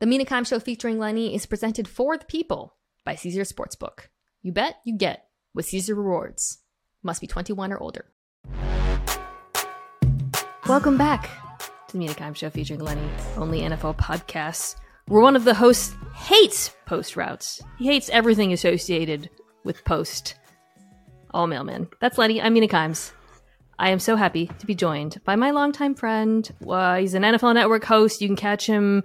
The Mina Kimes Show featuring Lenny is presented for the people by Caesars Sportsbook. You bet, you get with Caesars Rewards. Must be 21 or older. Welcome back to the Mina Kimes Show featuring Lenny, only NFL podcasts, where one of the hosts hates post routes. He hates everything associated with post. All mailman. That's Lenny. I'm Mina Kimes. I am so happy to be joined by my longtime friend. Uh, he's an NFL Network host. You can catch him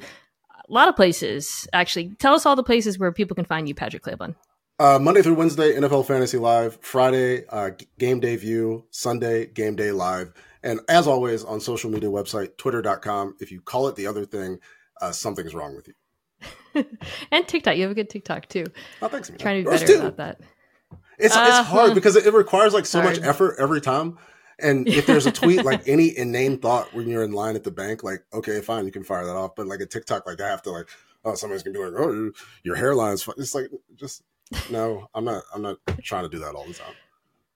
a lot of places. Actually, tell us all the places where people can find you, Patrick Claybon. Uh, Monday through Wednesday, NFL Fantasy Live. Friday, uh, Game Day View. Sunday, Game Day Live. And as always, on social media website, twitter.com. If you call it the other thing, uh, something's wrong with you. and TikTok. You have a good TikTok too. Oh, thanks. Man. Trying to be better about that. It's, it's uh-huh. hard because it, requires like so much effort every time. And if there's a tweet, like any inane thought when you're in line at the bank, like, okay, fine, you can fire that off. But like a TikTok, like I have to like, oh, somebody's gonna be like, oh, your hairline's, it's like, just, no, I'm not, I'm not trying to do that all the time.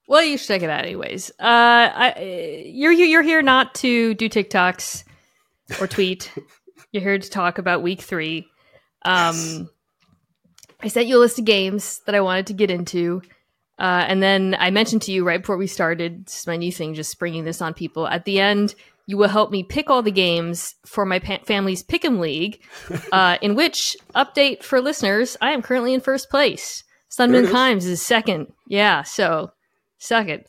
Well, you should check it out anyways. Uh, I, you're you're here not to do TikToks or tweet. you're here to talk about week three. Um, yes. I sent you a list of games that I wanted to get into. Uh, and then I mentioned to you right before we started, this is my new thing, just springing this on people. At the end, you will help me pick all the games for my pa- family's Pick'em League, uh, in which, update for listeners, I am currently in first place. Sunman Kimes is second. Yeah, so second.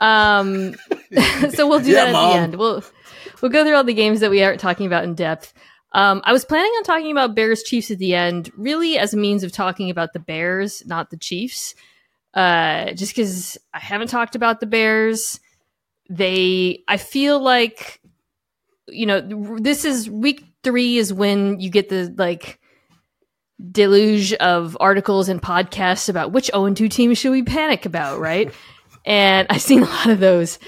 Um, so we'll do yeah, that at Mom. the end. We'll we'll go through all the games that we aren't talking about in depth. Um, I was planning on talking about Bears Chiefs at the end, really as a means of talking about the Bears, not the Chiefs uh, just because I haven't talked about the Bears. They, I feel like, you know, this is week three is when you get the like deluge of articles and podcasts about which 0 2 teams should we panic about, right? and I've seen a lot of those.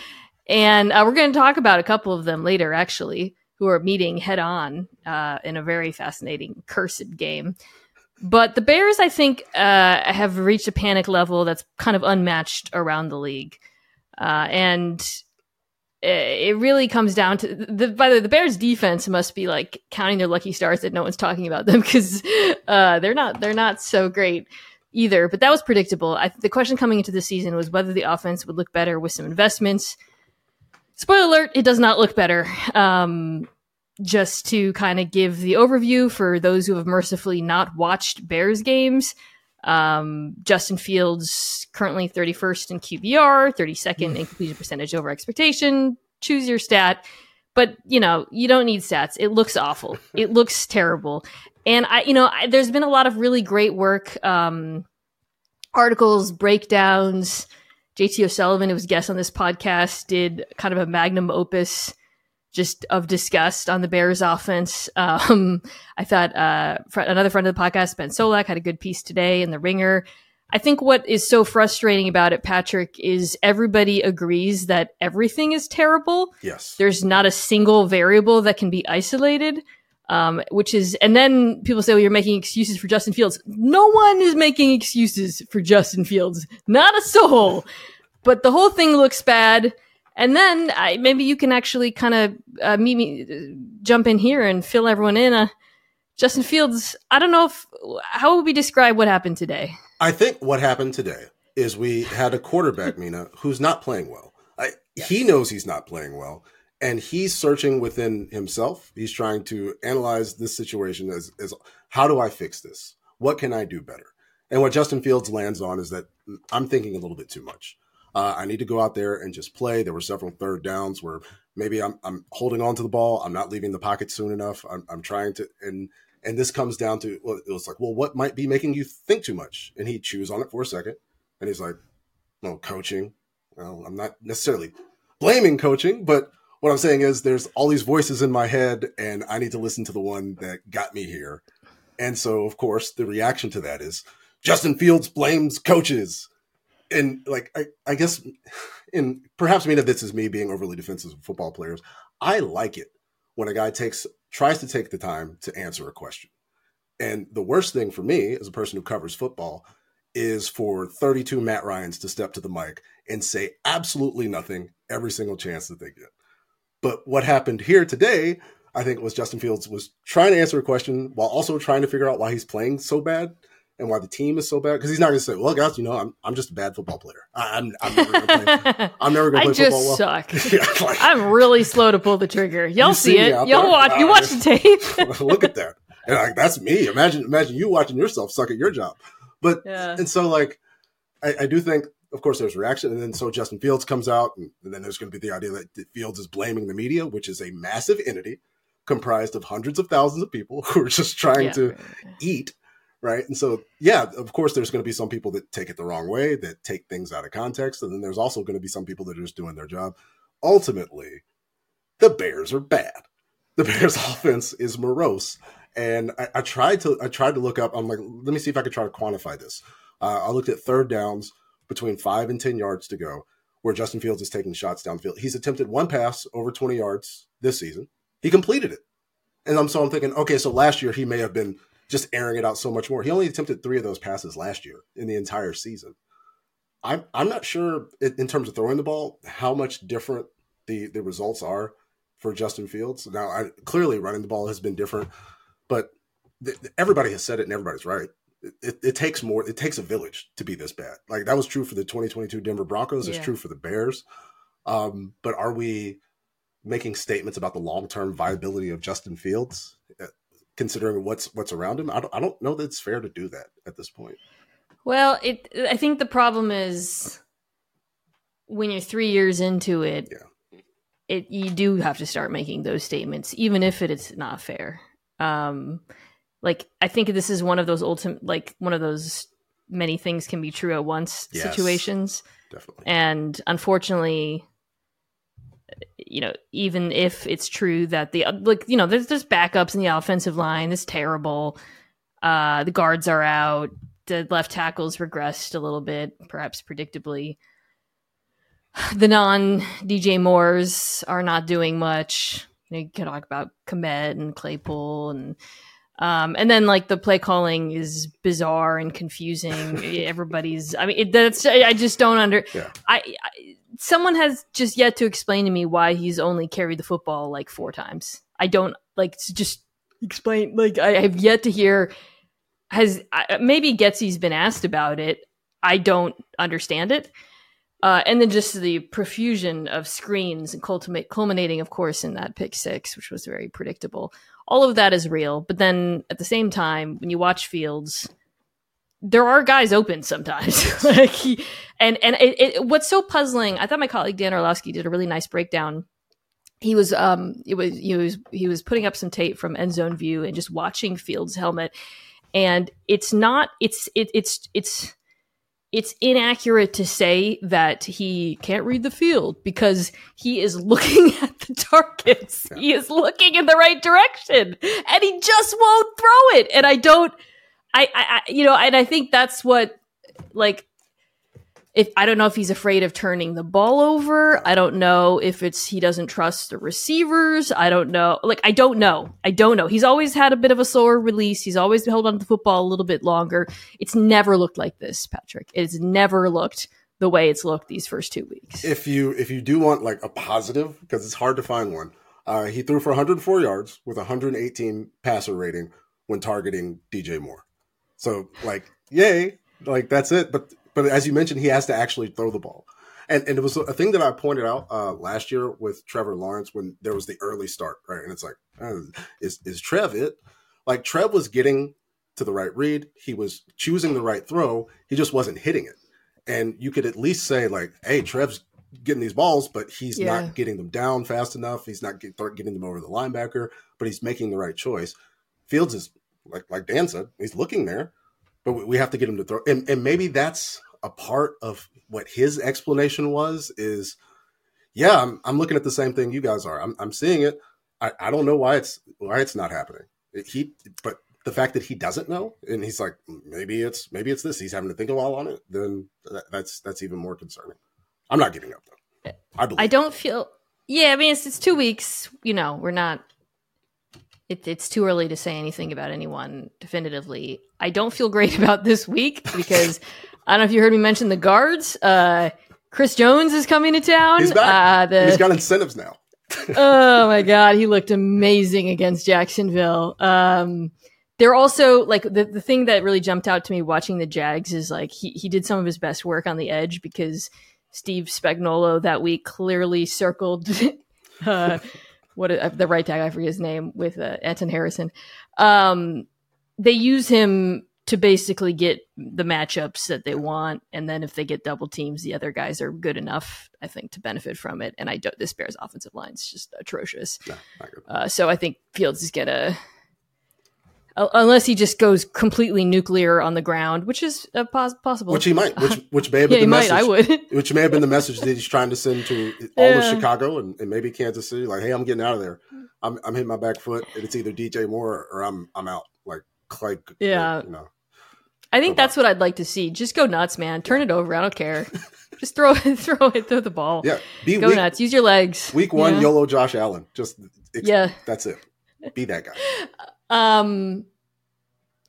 And uh, we're going to talk about a couple of them later, actually, who are meeting head on uh, in a very fascinating, cursed game. But the Bears, I think, uh, have reached a panic level that's kind of unmatched around the league. Uh, and it really comes down to the by the, way, the Bears defense must be like counting their lucky stars that no one's talking about them because uh, they're not they're not so great either. But that was predictable. I, the question coming into the season was whether the offense would look better with some investments. Spoiler alert: it does not look better. Um, just to kind of give the overview for those who have mercifully not watched Bears games. Um, Justin Fields currently 31st in QBR, 32nd in completion percentage over expectation. Choose your stat, but you know you don't need stats. It looks awful. it looks terrible. And I, you know, I, there's been a lot of really great work, um, articles, breakdowns. JT O'Sullivan, who was guest on this podcast, did kind of a magnum opus just of disgust on the Bears offense. Um, I thought uh, another friend of the podcast, Ben Solak, had a good piece today in the Ringer. I think what is so frustrating about it, Patrick, is everybody agrees that everything is terrible. Yes. There's not a single variable that can be isolated. Um, which is, and then people say, well, you're making excuses for Justin Fields. No one is making excuses for Justin Fields. Not a soul. But the whole thing looks bad. And then I, maybe you can actually kind of uh, meet me, jump in here and fill everyone in. Uh, Justin Fields, I don't know if, how would we describe what happened today? I think what happened today is we had a quarterback, Mina, who's not playing well. I, yes. He knows he's not playing well, and he's searching within himself. He's trying to analyze this situation as, as how do I fix this? What can I do better? And what Justin Fields lands on is that I'm thinking a little bit too much. Uh, I need to go out there and just play. There were several third downs where maybe I'm, I'm holding on to the ball. I'm not leaving the pocket soon enough. I'm, I'm trying to, and, and this comes down to, well, it was like, well, what might be making you think too much? And he chews on it for a second. And he's like, well, coaching. Well, I'm not necessarily blaming coaching, but what I'm saying is there's all these voices in my head and I need to listen to the one that got me here. And so, of course, the reaction to that is Justin Fields blames coaches and like I, I guess and perhaps maybe this is me being overly defensive of football players. I like it when a guy takes tries to take the time to answer a question. And the worst thing for me as a person who covers football is for 32 Matt Ryans to step to the mic and say absolutely nothing every single chance that they get. But what happened here today, I think was Justin Fields was trying to answer a question while also trying to figure out why he's playing so bad and why the team is so bad. Because he's not going to say, "Well, guys, you know, I'm I'm just a bad football player. I, am I'm never going to play. I'm never going to play I football just well." suck. Yeah, like, I'm really slow to pull the trigger. Y'all see see it. Y'all there? watch. You Uh, watch the tape. look at that. And like that's me. Imagine imagine you watching yourself suck at your job. But yeah. and so like I, I do think of course there's reaction and then so Justin Fields comes out and, and then there's going to be the idea that Fields is blaming the media, which is a massive entity comprised of hundreds of thousands of people who are just trying Yeah, to right. eat. Right. And so, yeah, of course, there's going to be some people that take it the wrong way, that take things out of context. And then there's also going to be some people that are just doing their job. Ultimately, the Bears are bad. The Bears offense is morose. And I, I tried to I tried to look up. I'm like, let me see if I could try to quantify this. Uh, I looked at third downs between five and ten yards to go, where Justin Fields is taking shots downfield. He's attempted one pass over 20 yards this season. He completed it, and I'm so I'm thinking, okay, so last year he may have been just airing it out so much more. He only attempted three of those passes last year in the entire season. I'm I'm not sure in terms of throwing the ball how much different the the results are for Justin Fields. Now, I, clearly running the ball has been different, but th- everybody has said it and everybody's right. It, it, it takes more. It takes a village to be this bad. Like that was true for the 2022 Denver Broncos. It's true for the Bears. Um, but are we making statements about the long term viability of Justin Fields, considering what's what's around him? I don't, I don't know that it's fair to do that at this point. Well, it. I think the problem is when you're three years into it. Yeah. It you do have to start making those statements, even if it is not fair. Um, like I think this is one of those ultimate, like one of those many things can be true at once Yes. situations. Definitely. and unfortunately you know even if it's true that the like you know there's there's backups in the offensive line it's terrible uh the guards are out the left tackles regressed a little bit perhaps predictably the non dj moores are not doing much you, know, you can talk about Kmet and claypool and um, and then like the play calling is bizarre and confusing. Everybody's, I mean, it, that's I just don't under. Yeah. I, I someone has just yet to explain to me why he's only carried the football like four times. I don't like just explain. Like I have yet to hear. Has I- maybe Getsy's been asked about it. I don't understand it. Uh, and then just the profusion of screens and culminate, culminating, of course, in that pick six, which was very predictable. All of that is real, but then at the same time, when you watch Fields, there are guys open sometimes. like he, and and it, it, what's so puzzling, I thought my colleague Dan Orlovsky did a really nice breakdown. He was um it was he was he was putting up some tape from end zone view and just watching Fields' helmet, and it's not it's it, it's it's it's inaccurate to say that he can't read the field because he is looking at the targets. Yeah. He is looking in the right direction and he just won't throw it. And I don't, I, I, you know, and I think that's what, like, if I don't know if he's afraid of turning the ball over. I don't know if it's he doesn't trust the receivers. I don't know. Like I don't know. I don't know. He's always had a bit of a slower release. He's always held on to the football a little bit longer. It's never looked like this, Patrick. It's never looked the way it's looked these first two weeks. if you if you do want like a positive because it's hard to find one uh, he threw for 104 yards with 118 passer rating when targeting dj moore so like yay like that's it. But but as you mentioned he has to actually throw the ball. And and it was a thing that i pointed out uh, last year with trevor lawrence when there was the early start right? And it's like uh, is is trev it? Like trev was getting to the right read. He was choosing the right throw. He just wasn't hitting it. And you could at least say like hey trev's getting these balls but he's Yeah. not getting them down fast enough. He's not get, getting them over the linebacker but he's making the right choice. Fields is like like dan said he's looking there but we- we have to get him to throw and, and maybe that's a part of what his explanation was is yeah i'm, I'm looking at the same thing you guys are i'm, I'm seeing it I, I don't know why it's why it's not happening It- he but the fact that he doesn't know and he's like maybe it's maybe it's this he's having to think a while on it then that, that's that's even more concerning i'm not giving up though i believe I don't feel. Yeah, I mean it's it's two weeks. You know, we're not. It, it's too early to say anything about anyone definitively. I don't feel great about this week because I don't know if you heard me mention the guards. Uh, Chris Jones is coming to town. He's back. Uh, the he's got incentives now oh my god, he looked amazing against Jacksonville. Um, they're also like the, the thing that really jumped out to me watching the Jags is like he, he did some of his best work on the edge because Steve Spagnuolo that week clearly circled uh, what uh, the right tag I forget his name with uh, Anton Harrison. Um, they use him to basically get the matchups that they want, and then if they get double teams, the other guys are good enough, I think, to benefit from it. And I don't. This Bears offensive line is just atrocious. No. Uh, so I think Fields is gonna, unless he just goes completely nuclear on the ground, which is uh, pos- possible. Which he might, which which may have yeah, been he the might. I message. would. Which may have been the message that he's trying to send to all of Chicago and, and maybe Kansas City. Like, hey, I'm getting out of there. I'm I'm hitting my back foot, and it's either DJ Moore or I'm I'm out. Like, like Yeah. you know. I think that's what I'd like to see. Just go nuts, man. Turn it over. I don't care. just throw it, throw it, throw the ball. Yeah, be Go week, nuts. Use your legs. week one, Yeah. YOLO Josh Allen. Just Yeah. that's it. Be that guy. Um,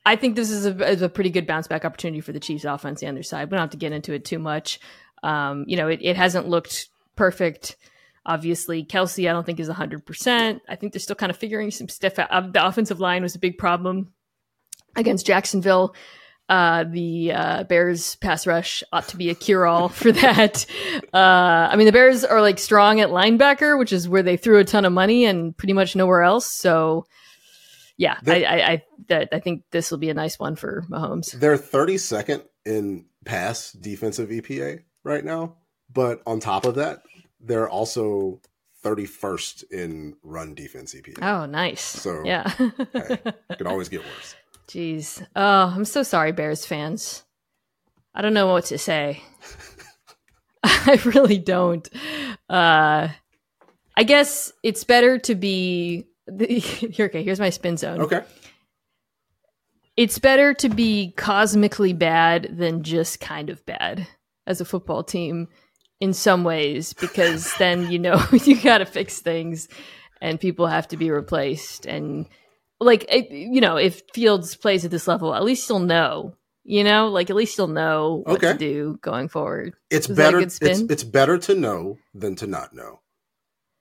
I think this is a, is a pretty good bounce back opportunity for the Chiefs offense the other side. We don't have to get into it too much. Um, you know, it, it hasn't looked perfect. Obviously, Kelce, I don't think is 100%. I think they're still kind of figuring some stuff out. Uh, the offensive line was a big problem against Jacksonville. Uh, the uh, Bears pass rush ought to be a cure all for that. Uh, I mean, the Bears are like strong at linebacker, which is where they threw a ton of money and pretty much nowhere else. So, yeah, I, I, I, that, I think this will be a nice one for Mahomes. They're 32nd in pass defensive EPA right now, but on top of that, they're also 31st in run defense EPA. Oh, nice. So, yeah. hey, Could always get worse. Jeez. Oh, I'm so sorry, Bears fans. I don't know what to say. I really don't. Uh, I guess it's better to be. Here, okay, here's my spin zone. Okay. It's better to be cosmically bad than just kind of bad as a football team in some ways, because then you know you got to fix things and people have to be replaced. And like, it, you know, if Fields plays at this level, at least you'll know. You know, like at least you'll know what Okay. to do going forward. It's better. It's, it's better to know than to not know.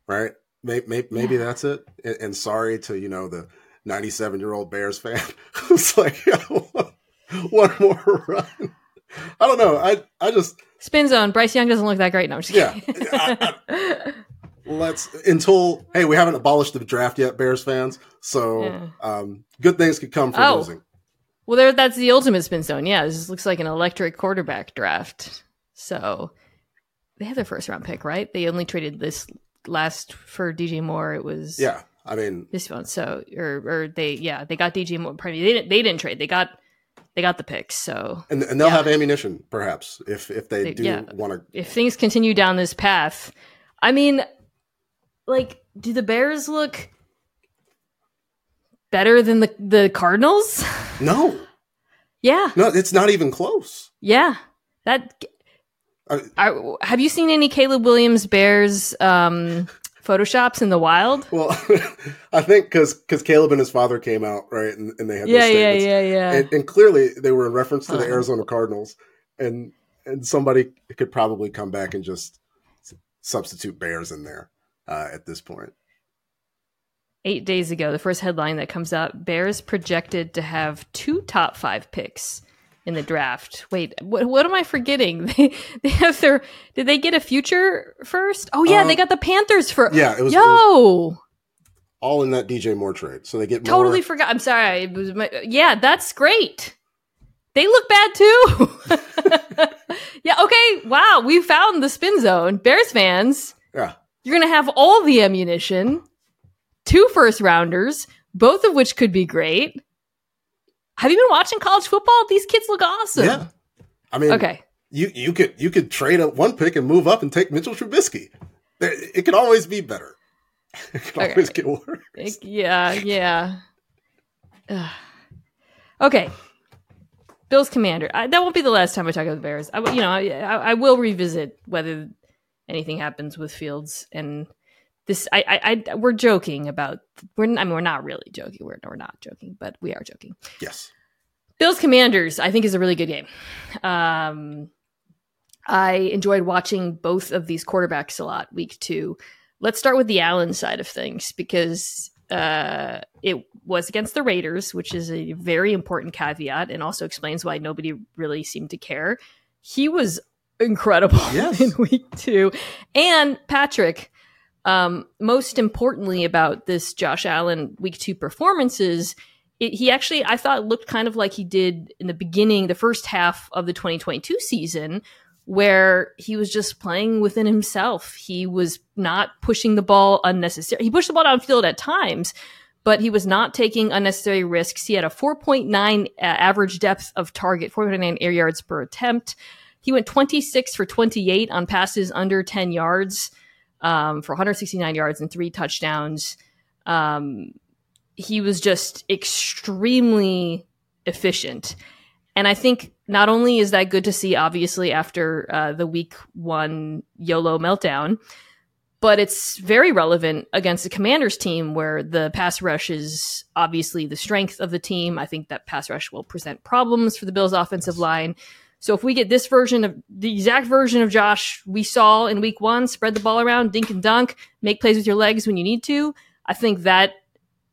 Right? Maybe, maybe, maybe that's it. And, and sorry to, you know, the 97 year old Bears fan who's like, one more run. I don't know. I, I just, Spin zone. Bryce Young doesn't look that great. No, I'm just Yeah. I- let's until hey we haven't abolished the draft yet bears fans so Yeah. um good things could come from Oh. losing Well, there, that's the ultimate spin zone. Yeah, this looks like an electric quarterback draft. So they have their first round pick, right? They only traded this last for DJ Moore. It was yeah i mean this one. So or or they yeah they got DJ Moore. Probably they didn't they didn't trade. They got they got the picks. So and, and they'll Yeah. have ammunition perhaps if if they, They- do yeah. want to if things continue down this path, I mean, like, do the Bears look better than the the Cardinals? no yeah, no it's not even close yeah. That Are, have you seen any Caleb Williams Bears um, photoshops in the wild? well i think because because caleb and his father came out right and, and they had Yeah, yeah, yeah, yeah. and, and clearly they were in reference to the Uh-huh. arizona cardinals and and somebody could probably come back and just substitute bears in there uh, at this point. point Eight days ago, the first headline that comes out: Bears projected to have two top five picks in the draft. Wait, what, what am I forgetting? They they have their. Did they get a future first? Oh yeah, Um, they got the Panthers for. yeah it was, Yo, it was all in that dj moore trade so they get more, totally forgot. I'm sorry. It was my, yeah, that's great. They look bad too. yeah. Okay. Wow. We found the spin zone. Bears fans, yeah you're gonna have all the ammunition, two first rounders, both of which could be great. Have you been watching college football? These kids look awesome. Yeah. I mean, Okay. you you could you could trade up one pick and move up and take Mitchell Trubisky. There- It could always be better. It could Okay. always get worse. It- yeah. Yeah. Ugh. okay. Bills commander. I, that won't be the last time I talk about the Bears. I, you know, I, I, I will revisit whether anything happens with Fields and this. I, I, I we're joking about. We're. I mean, we're not really joking. We're, we're not joking, but we are joking. Yes. Bills Commanders, I think, is a really good game. Um, I enjoyed watching both of these quarterbacks a lot week two. let's start with the Allen side of things because uh, it was against the Raiders, which is a very important caveat and also explains why nobody really seemed to care. He was incredible yes. in week two. And Patrick, um, most importantly about this Josh Allen week two performances, it, he actually, I thought, looked kind of like he did in the beginning, the first half of the 2022 season, where he was just playing within himself. He was not pushing the ball unnecessarily. He pushed the ball downfield at times, but he was not taking unnecessary risks. He had a 4.9 uh, average depth of target, 4.9 air yards per attempt. He went 26 for 28 on passes under 10 yards um, for 169 yards and three touchdowns. Um, he was just extremely efficient. And I think not only is that good to see, obviously, after uh, the week one YOLO meltdown, but it's very relevant against the Commanders team where the pass rush is obviously the strength of the team. I think that pass rush will present problems for the Bills' offensive line. So if we get this version of the exact version of Josh we saw in week one, spread the ball around, dink and dunk, make plays with your legs when you need to, I think that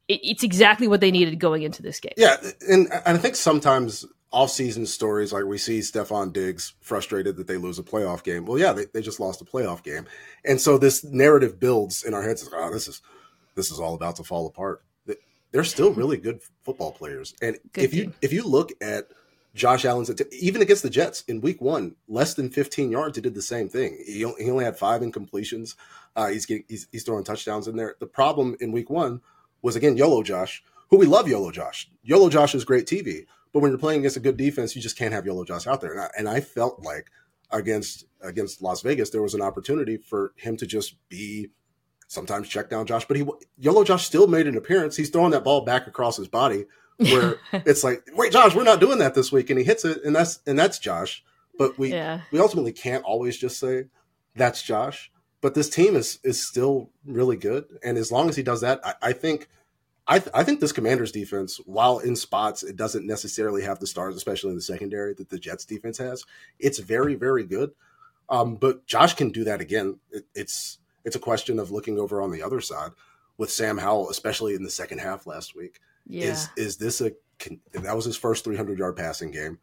it, it's exactly what they needed going into this game. Yeah, and, and I think sometimes off-season stories like we see Stefon Diggs frustrated that they lose a playoff game. Well, yeah, they, they just lost a playoff game, and so this narrative builds in our heads. Oh, this is this is all about to fall apart. They're still really good football players, and good if team. you if you look at Josh Allen's even against the Jets in Week One, less than 15 yards. He did the same thing. He, he only had five incompletions. Uh, he's getting he's, he's throwing touchdowns in there. The problem in Week One was again YOLO Josh, who we love YOLO Josh. YOLO Josh is great TV, but when you're playing against a good defense, you just can't have YOLO Josh out there. And I, and I felt like against against Las Vegas, there was an opportunity for him to just be sometimes check down Josh, but he YOLO Josh still made an appearance. He's throwing that ball back across his body where it's like, wait, Josh, we're not doing that this week, and he hits it, and that's and that's Josh. But we yeah. we ultimately can't always just say that's Josh. But this team is is still really good, and as long as he does that, I, I think. I, th- I think this Commanders defense, while in spots, it doesn't necessarily have the stars, especially in the secondary that the Jets defense has. It's very, very good. Um, but Josh can do that again. It, it's it's a question of looking over on the other side with Sam Howell, especially in the second half last week. Yeah. Is is this a that was his first 300 yard passing game?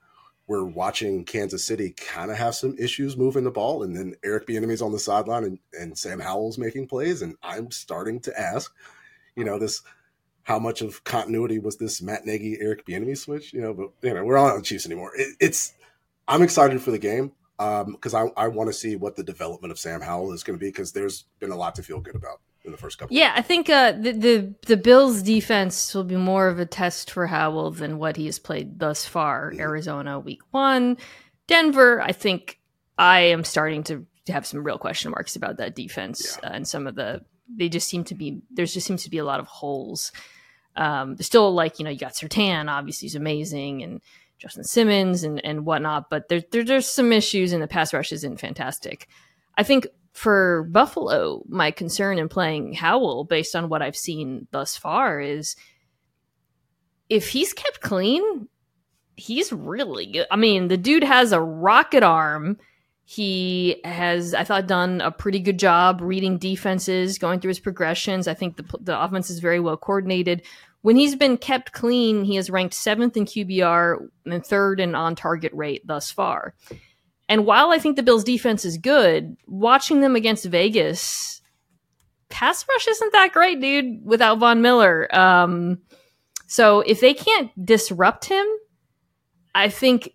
We're watching Kansas City kind of have some issues moving the ball, and then Eric Bieniemy's on the sideline, and, and Sam Howell's making plays, and I'm starting to ask, you know, this how much of continuity was this Matt Nagy Eric Bieniemy switch? You know, but you know, we're not on the Chiefs anymore. It, it's I'm excited for the game because um, I, I want to see what the development of Sam Howell is going to be because there's been a lot to feel good about in the first couple. Yeah, I think uh, the, the the Bills' defense will be more of a test for Howell than what he has played thus far. Mm-hmm. Arizona, Week One, Denver. I think I am starting to have some real question marks about that defense yeah. uh, and some of the. They just seem to be. There just seems to be a lot of holes. Um, there's still like you know you got Surtain, obviously he's amazing, and Justin Simmons and and whatnot, but there, there there's some issues and the pass rush isn't fantastic. I think for Buffalo, my concern in playing Howell, based on what I've seen thus far, is if he's kept clean, he's really good. I mean, the dude has a rocket arm. He has, I thought, done a pretty good job reading defenses, going through his progressions. I think the, the offense is very well coordinated. When he's been kept clean, he has ranked seventh in QBR and third in on target rate thus far. And while I think the Bills defense is good, watching them against Vegas, pass rush isn't that great, dude, without Von Miller. Um, so if they can't disrupt him, I think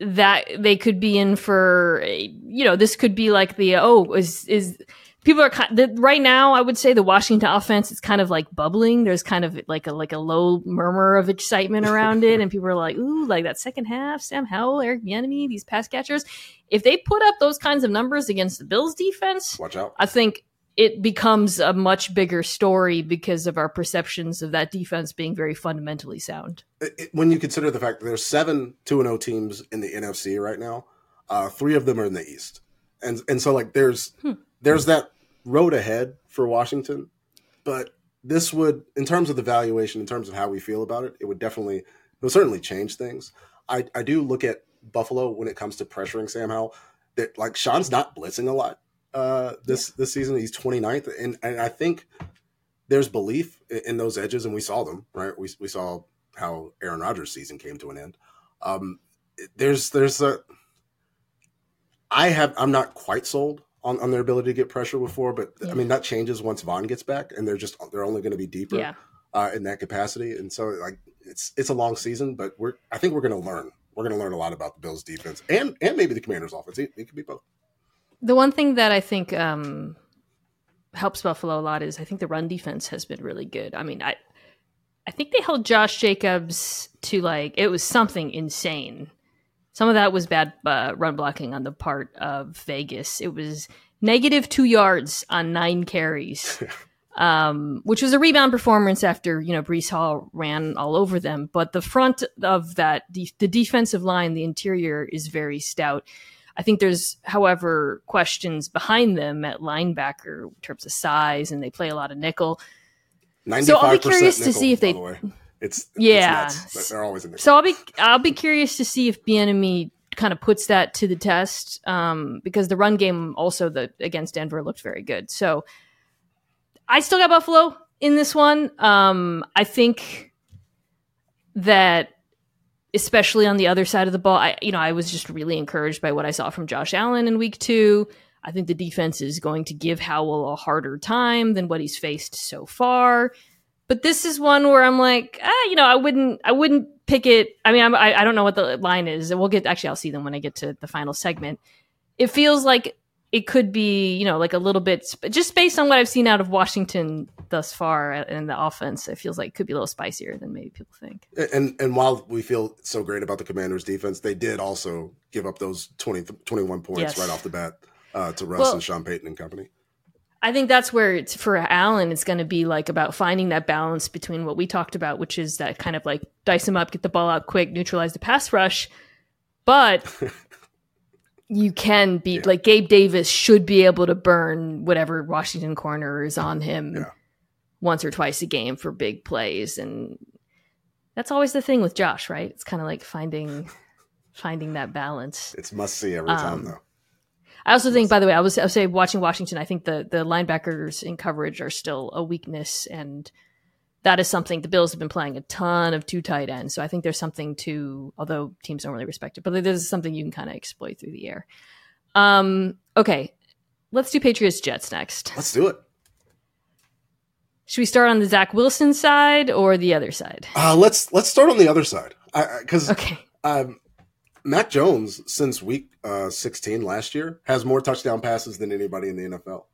that they could be in for, you know, this could be like the, oh, is, is, people are kind the, right now i would say the washington offense is kind of like bubbling. There's kind of like a like a low murmur of excitement around it and people are like ooh like that second half sam howell eric Bieniemy, these pass catchers. If they put up those kinds of numbers against the bills defense watch out. I think it becomes a much bigger story because of our perceptions of that defense being very fundamentally sound. It, it, when you consider the fact that there's seven 2-0 teams in the nfc right now uh, three of them are in the east. And and so like there's hmm. There's that road ahead for Washington, but this would, in terms of the valuation, in terms of how we feel about it, it would definitely, it would certainly change things. I, I do look at Buffalo when it comes to pressuring Sam Howell. That like Sean's not blitzing a lot. uh, this yeah. this season. He's 29th, and, and I think there's belief in those edges, and we saw them. Right, we we saw how Aaron Rodgers' season came to an end. Um, there's there's a I have I'm not quite sold on, on their ability to get pressure before, but yeah. I mean that changes once Von gets back, and they're just they're only going to be deeper yeah. uh, in that capacity, and so like it's it's a long season, but we're I think we're going to learn we're going to learn a lot about the Bills' defense and and maybe the Commanders' offense. It, it could be both. The one thing that I think um, helps Buffalo a lot is I think the run defense has been really good. I mean, I I think they held Josh Jacobs to like it was something insane some of that was bad uh, run blocking on the part of Vegas. It was negative two yards on nine carries, um, which was a rebound performance after you know Breece Hall ran all over them. But the front of that, the, the defensive line, the interior is very stout. I think there's, however, questions behind them at linebacker in terms of size, and they play a lot of nickel. So I'll be curious nickel, to see if they. The it's yeah, it's nuts, they're always in there. So I'll be I'll be curious to see if Bieniemy kind of puts that to the test um, because the run game also the against Denver looked very good. So I still got Buffalo in this one. Um, I think that especially on the other side of the ball, I you know I was just really encouraged by what I saw from Josh Allen in week two. I think the defense is going to give Howell a harder time than what he's faced so far. But this is one where I'm like, ah, you know, I wouldn't, I wouldn't pick it. I mean, I'm, I, I don't know what the line is. We'll get actually, I'll see them when I get to the final segment. It feels like it could be, you know, like a little bit, just based on what I've seen out of Washington thus far in the offense. It feels like it could be a little spicier than maybe people think. And and while we feel so great about the Commanders' defense, they did also give up those 20, 21 points yes. right off the bat uh, to Russ well, and Sean Payton and company. I think that's where it's for Allen. It's going to be like about finding that balance between what we talked about, which is that kind of like dice him up, get the ball out quick, neutralize the pass rush, but you can be yeah. like Gabe Davis should be able to burn whatever Washington corner is on him yeah. once or twice a game for big plays, and that's always the thing with Josh, right? It's kind of like finding finding that balance. It's must see every um, time though. I also think, by the way, I was I was say watching Washington. I think the the linebackers in coverage are still a weakness, and that is something the Bills have been playing a ton of two tight ends. So I think there's something to, although teams don't really respect it, but there's something you can kind of exploit through the air. Um, okay, let's do Patriots Jets next. Let's do it. Should we start on the Zach Wilson side or the other side? Uh, let's let's start on the other side because okay. Um, Mac Jones, since week uh, 16 last year, has more touchdown passes than anybody in the NFL.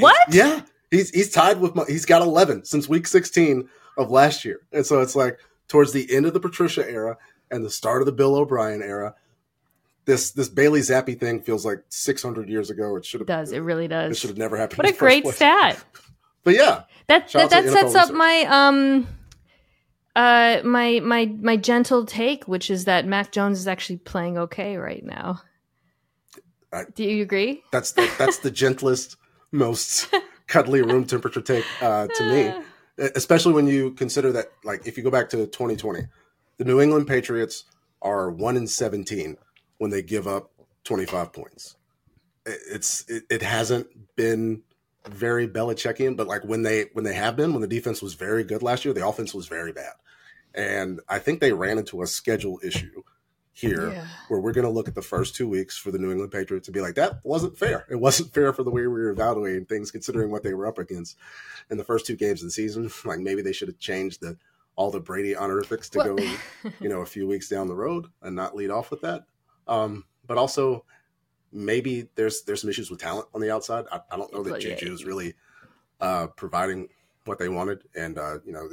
What? Yeah, he's he's tied with my, he's got 11 since week 16 of last year, and so it's like towards the end of the Patricia era and the start of the Bill O'Brien era. This this Bailey Zappe thing feels like 600 years ago. It should have does it really does. It should have never happened. What a great stat! but yeah, that that, that sets up my um uh, my my my gentle take, which is that Mac Jones is actually playing okay right now. I, Do you agree? That's the, that's the gentlest, most cuddly room temperature take uh, to me, especially when you consider that, like, if you go back to 2020, the New England Patriots are one in 17 when they give up 25 points. It's it, it hasn't been very Belichickian, but like when they when they have been, when the defense was very good last year, the offense was very bad. And I think they ran into a schedule issue here yeah. where we're going to look at the first two weeks for the New England Patriots and be like, that wasn't fair. It wasn't fair for the way we were evaluating things, considering what they were up against in the first two games of the season. Like maybe they should have changed the all the Brady honorifics to go, you know, a few weeks down the road and not lead off with that. Um, but also maybe there's there's some issues with talent on the outside. I, I don't know that Juju is really uh, providing what they wanted, and uh, you know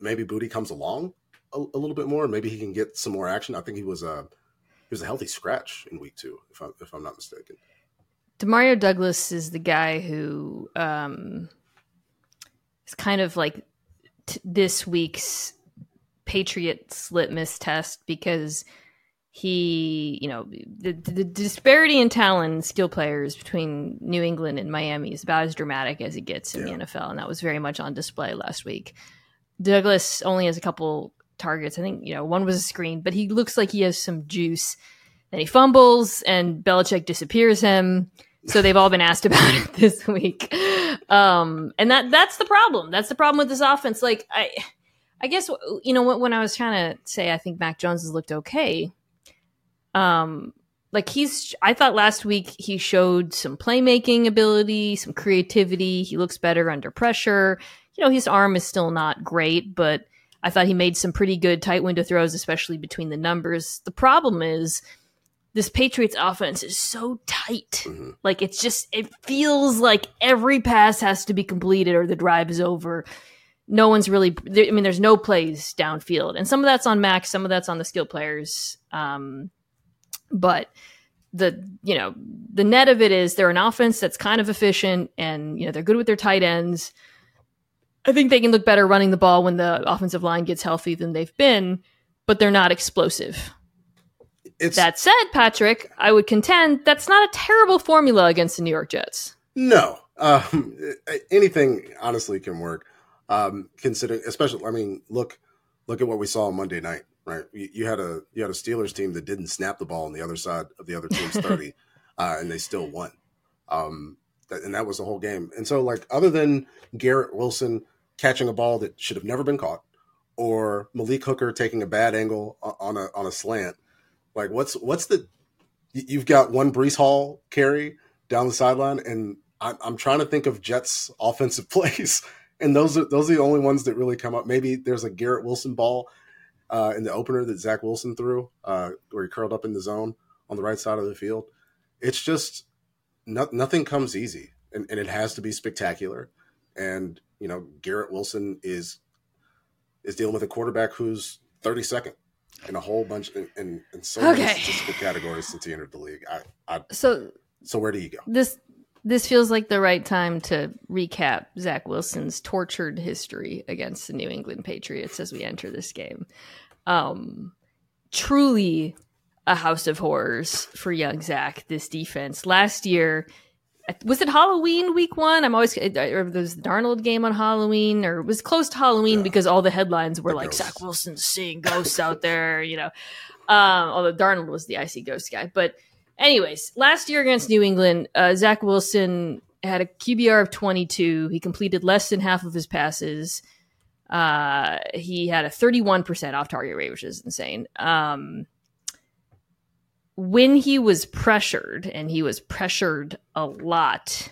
maybe Boutte comes along a, a, little bit more. Maybe he can get some more action. I think he was a he was a healthy scratch in week two, if I'm if I'm not mistaken. Demario Douglas is the guy who um, is kind of like t- this week's Patriots litmus test because he, you know, the, the disparity in talent and skill players between New England and Miami is about as dramatic as it gets in yeah. the NFL, and that was very much on display last week. Douglas only has a couple targets. I think, you know, one was a screen, but he looks like he has some juice. Then he fumbles and Belichick disappears him. So they've all been asked about it this week. Um, and that that's the problem. That's the problem with this offense. Like I I guess you know when I was trying to say I think Mac Jones has looked okay. Um like he's I thought last week he showed some playmaking ability, some creativity. He looks better under pressure. You know, his arm is still not great, but I thought he made some pretty good tight window throws, especially between the numbers. The problem is this Patriots offense is so tight. Mm-hmm. Like it's just it feels like every pass has to be completed or the drive is over. No one's really. I mean, there's no plays downfield, and some of that's on Max, some of that's on the skill players. Um, but the you know the net of it is they're an offense that's kind of efficient, and you know they're good with their tight ends. I think they can look better running the ball when the offensive line gets healthy than they've been, but they're not explosive it's, that said, Patrick, I would contend that's not a terrible formula against the New York Jets. No, um, anything honestly can work. Um, considering, especially, I mean, look, look at what we saw on Monday night. Right, you, you, had a you had a Steelers team that didn't snap the ball on the other side of the other team's thirty, uh, and they still won. Um, and that was the whole game. And so, like, other than Garrett Wilson catching a ball that should have never been caught, or Malik Hooker taking a bad angle on a on a slant, like, what's what's the? You've got one Breece Hall carry down the sideline, and I'm, I'm trying to think of Jets offensive plays, and those are those are the only ones that really come up. Maybe there's a Garrett Wilson ball uh, in the opener that Zach Wilson threw, uh, where he curled up in the zone on the right side of the field. It's just no, nothing comes easy, and, and it has to be spectacular. And you know, Garrett Wilson is is dealing with a quarterback who's 32nd in a whole bunch in, in, in so okay. many statistical categories since he entered the league. I, I, so so where do you go? This this feels like the right time to recap Zach Wilson's tortured history against the New England Patriots as we enter this game. Um, truly a house of horrors for young Zach. This defense last year was it Halloween week one? I'm always or there was the Darnold game on Halloween, or it was close to Halloween yeah. because all the headlines were the like ghosts. Zach Wilson's seeing ghosts out there, you know. Um, although Darnold was the icy ghost guy, but anyways, last year against New England, uh, Zach Wilson had a QBR of 22. He completed less than half of his passes. Uh, he had a 31% off target rate, which is insane. Um, when he was pressured, and he was pressured a lot,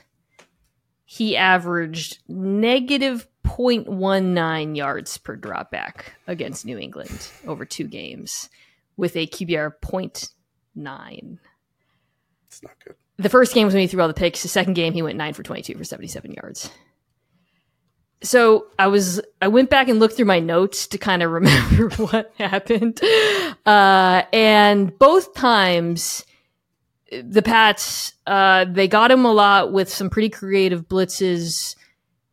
he averaged negative 0.19 yards per dropback against New England over two games with a QBR 0.9. It's not good. The first game was when he threw all the picks. The second game, he went 9 for 22 for 77 yards so I was I went back and looked through my notes to kind of remember what happened, uh, and both times the Pats uh, they got him a lot with some pretty creative blitzes.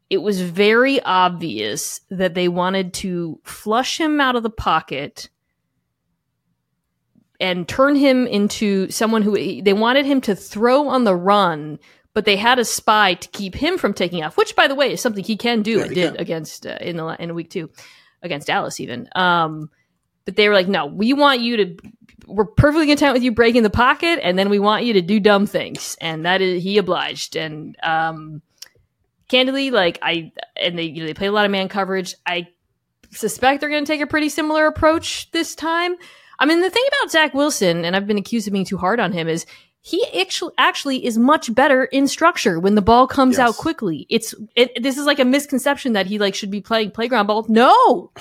It was very obvious that they wanted to flush him out of the pocket and turn him into someone who they wanted him to throw on the run but they had a spy to keep him from taking off, which, by the way, is something he can do yeah, and did can. against uh, in the in week two against Dallas even. Um, but they were like, no, we want you to. We're perfectly content with you breaking the pocket, and then we want you to do dumb things, and that is he obliged. And um, candidly, like I and they you know they play a lot of man coverage. I suspect they're going to take a pretty similar approach this time. I mean, the thing about Zach Wilson, and I've been accused of being too hard on him, is he actually actually is much better in structure when the ball comes yes. out quickly. It's it, this is like a misconception that he like should be playing playground ball. No,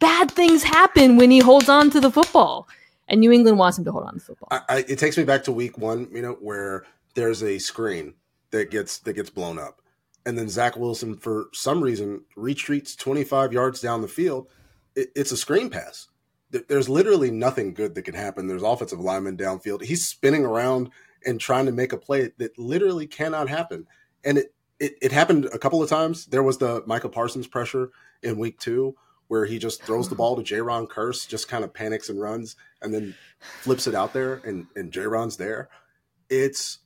bad things happen when he holds on to the football, and New England wants him to hold on to the football. I, I, it takes me back to week one, you know, where there's a screen that gets that gets blown up, and then Zach Wilson for some reason retreats 25 yards down the field. It, it's a screen pass. There's literally nothing good that can happen. There's offensive lineman downfield. He's spinning around and trying to make a play that literally cannot happen. And it, it, it happened a couple of times. There was the Micah Parsons pressure in week two where he just throws the ball to Jayron Curse, just kind of panics and runs, and then flips it out there, and and Jayron's there. It's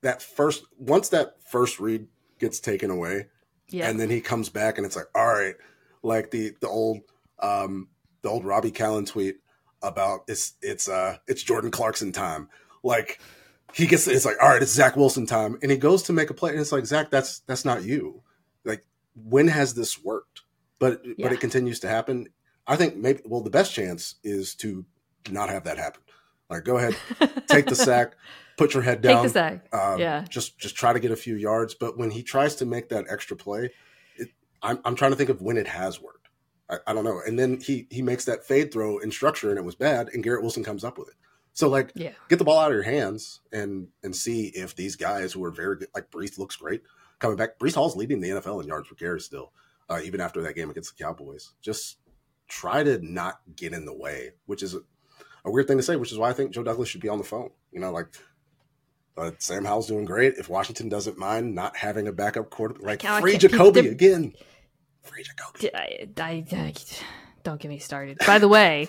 that first once that first read gets taken away, yeah. and then he comes back, and it's like, all right, like the the old um the old Robbie Callan tweet about it's it's uh it's Jordan Clarkson time. Like he gets it's like, all right, it's Zach Wilson time, and he goes to make a play, and it's like Zach, that's that's not you. Like, when has this worked? But Yeah. but it continues to happen. I think maybe well, the best chance is to not have that happen. Like, go ahead, take the sack, put your head down, Take the sack. Um, Yeah. just just try to get a few yards. But when he tries to make that extra play, it, I'm I'm trying to think of when it has worked. I, I don't know. And then he he makes that fade throw in structure, and it was bad. And Garrett Wilson comes up with it. So like, Yeah. get the ball out of your hands and and see if these guys who are very good, like Breece looks great coming back. Breece Hall's leading the NFL in yards per carry still, uh, even after that game against the Cowboys. Just try to not get in the way, which is a, a weird thing to say, which is why I think Joe Douglas should be on the phone. You know, like uh, Sam Howell's doing great. If Washington doesn't mind not having a backup quarterback, like free Jacoby again. Jacoby. I, I, I- don't get me started. By the way,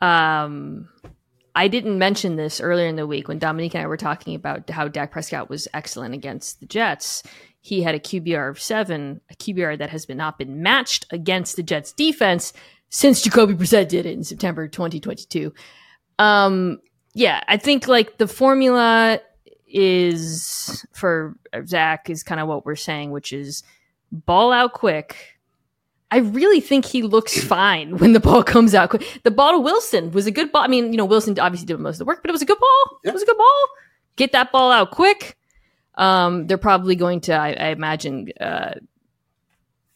um, I didn't mention this earlier in the week when Dominique and I were talking about how Dak Prescott was excellent against the Jets. He had a QBR of seven, a QBR that has been not been matched against the Jets defense since Jacoby Brissett did it in September 2022. Um, yeah, I think like the formula is for Zach is kind of what we're saying, which is ball out quick. I really think he looks fine when the ball comes out quick. The ball to Wilson was a good ball. I mean, you know, Wilson obviously did most of the work, but it was a good ball. It was a good ball. Get that ball out quick. Um, they're probably going to, I, I imagine, uh,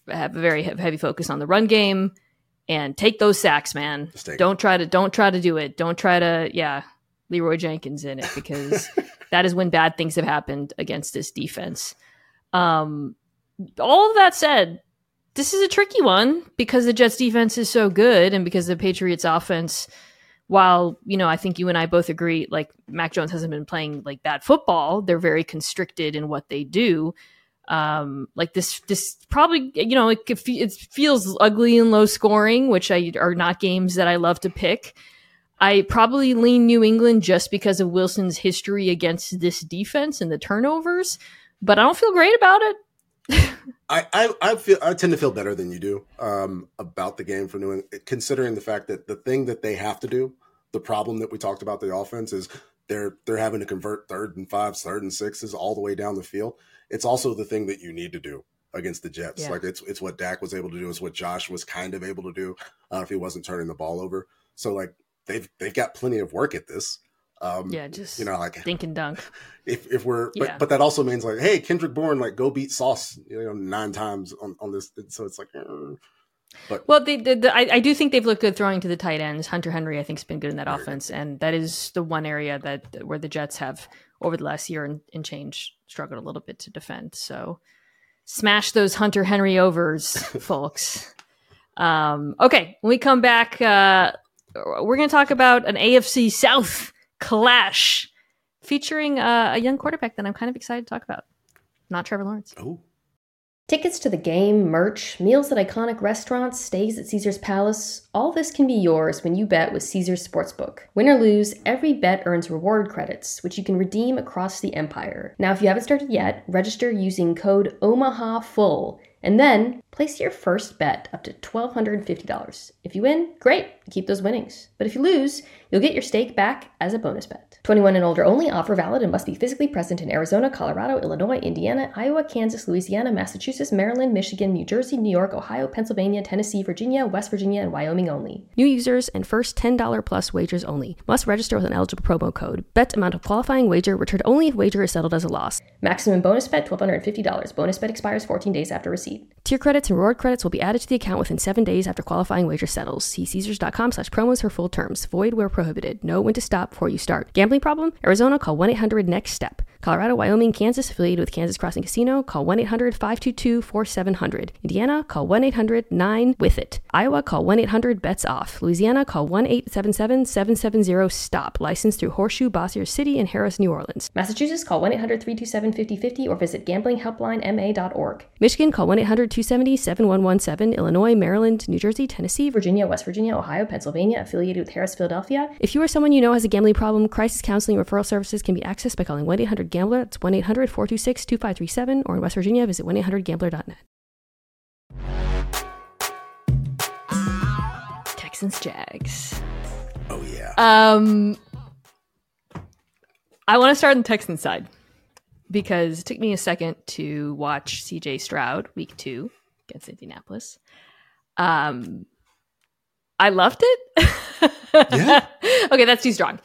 have a very heavy focus on the run game and take those sacks, man. Don't try to, don't try to do it. Don't try to, yeah, Leroy Jenkins in it because that is when bad things have happened against this defense. Um, all of that said, this is a tricky one because the Jets defense is so good and because the Patriots offense, while, you know, I think you and I both agree, like Mac Jones hasn't been playing like bad football. They're very constricted in what they do. Um, like this, this probably, you know, it, it feels ugly and low scoring, which I are not games that I love to pick. I probably lean New England just because of Wilson's history against this defense and the turnovers, but I don't feel great about it. I, I, I feel I tend to feel better than you do um, about the game for New England, considering the fact that the thing that they have to do, the problem that we talked about the offense is they're they're having to convert third and fives, third and sixes all the way down the field. It's also the thing that you need to do against the Jets. Yeah. Like it's it's what Dak was able to do. It's what Josh was kind of able to do uh, if he wasn't turning the ball over. So like they've they've got plenty of work at this. Um, Yeah, just you know, like dink and dunk. if if we're Yeah. but, but that also means like hey kendrick bourne like go beat sauce you know nine times on, on this so it's like uh, Well, they, the, the, I, I do think they've looked good throwing to the tight ends. Hunter Henry, I think, has been good in that offense, and that is the one area that where the Jets have over the last year and, and change struggled a little bit to defend. So, smash those Hunter Henry overs, folks. Um, okay, when we come back, uh, we're going to talk about an AFC South clash featuring uh, a young quarterback that I'm kind of excited to talk about. Not Trevor Lawrence. oh Tickets to the game, merch, meals at iconic restaurants, stays at Caesars Palace, all this can be yours when you bet with Caesars Sportsbook. Win or lose, every bet earns reward credits, which you can redeem across the empire. Now, if you haven't started yet, register using code OMAHAFULL and then place your first bet up to $1,250. If you win, great, keep those winnings. But if you lose, you'll get your stake back as a bonus bet. 21 and older only, offer valid and must be physically present in Arizona, Colorado, Illinois, Indiana, Iowa, Kansas, Louisiana, Massachusetts, Maryland, Michigan, New Jersey, New York, Ohio, Pennsylvania, Tennessee, Virginia, West Virginia, and Wyoming only. New users and first $10 plus wagers only. Must register with an eligible promo code. Bet amount of qualifying wager returned only if wager is settled as a loss. Maximum bonus bet $1,250. Bonus bet expires 14 days after receipt. Tier credits and reward credits will be added to the account within seven days after qualifying wager settles. See Caesars.com slash promos for full terms. Void where prohibited. Know when to stop before you start. Gambling problem? Arizona, call 1-800-NEXT-STEP. Colorado, Wyoming, Kansas, affiliated with Kansas Crossing Casino, call 1-800-522-4700. Indiana, call 1-800-9-WITH-IT. Iowa, call 1-800-BETS-OFF. Louisiana, call 1-877-770-STOP. Licensed through Horseshoe, Bossier City, and Harrah's, New Orleans. Massachusetts, call 1 800 327 5050 or visit gamblinghelplinema.org. Michigan, call 1-800-270-7117. Illinois, Maryland, New Jersey, Tennessee, Virginia, West Virginia, Ohio, Pennsylvania, affiliated with Harrah's, Philadelphia. If you or someone you know has a gambling problem, crisis counseling referral services can be accessed by calling 1 800 Gambler. That's 1 800 426 2537. Or in West Virginia, visit 1 800 Gambler.net. Texans Jags. oh yeah Um, I want to start on the Texans side because it took me a second to watch CJ Stroud week two against Indianapolis. Um, I loved it. Yeah. okay, that's too strong.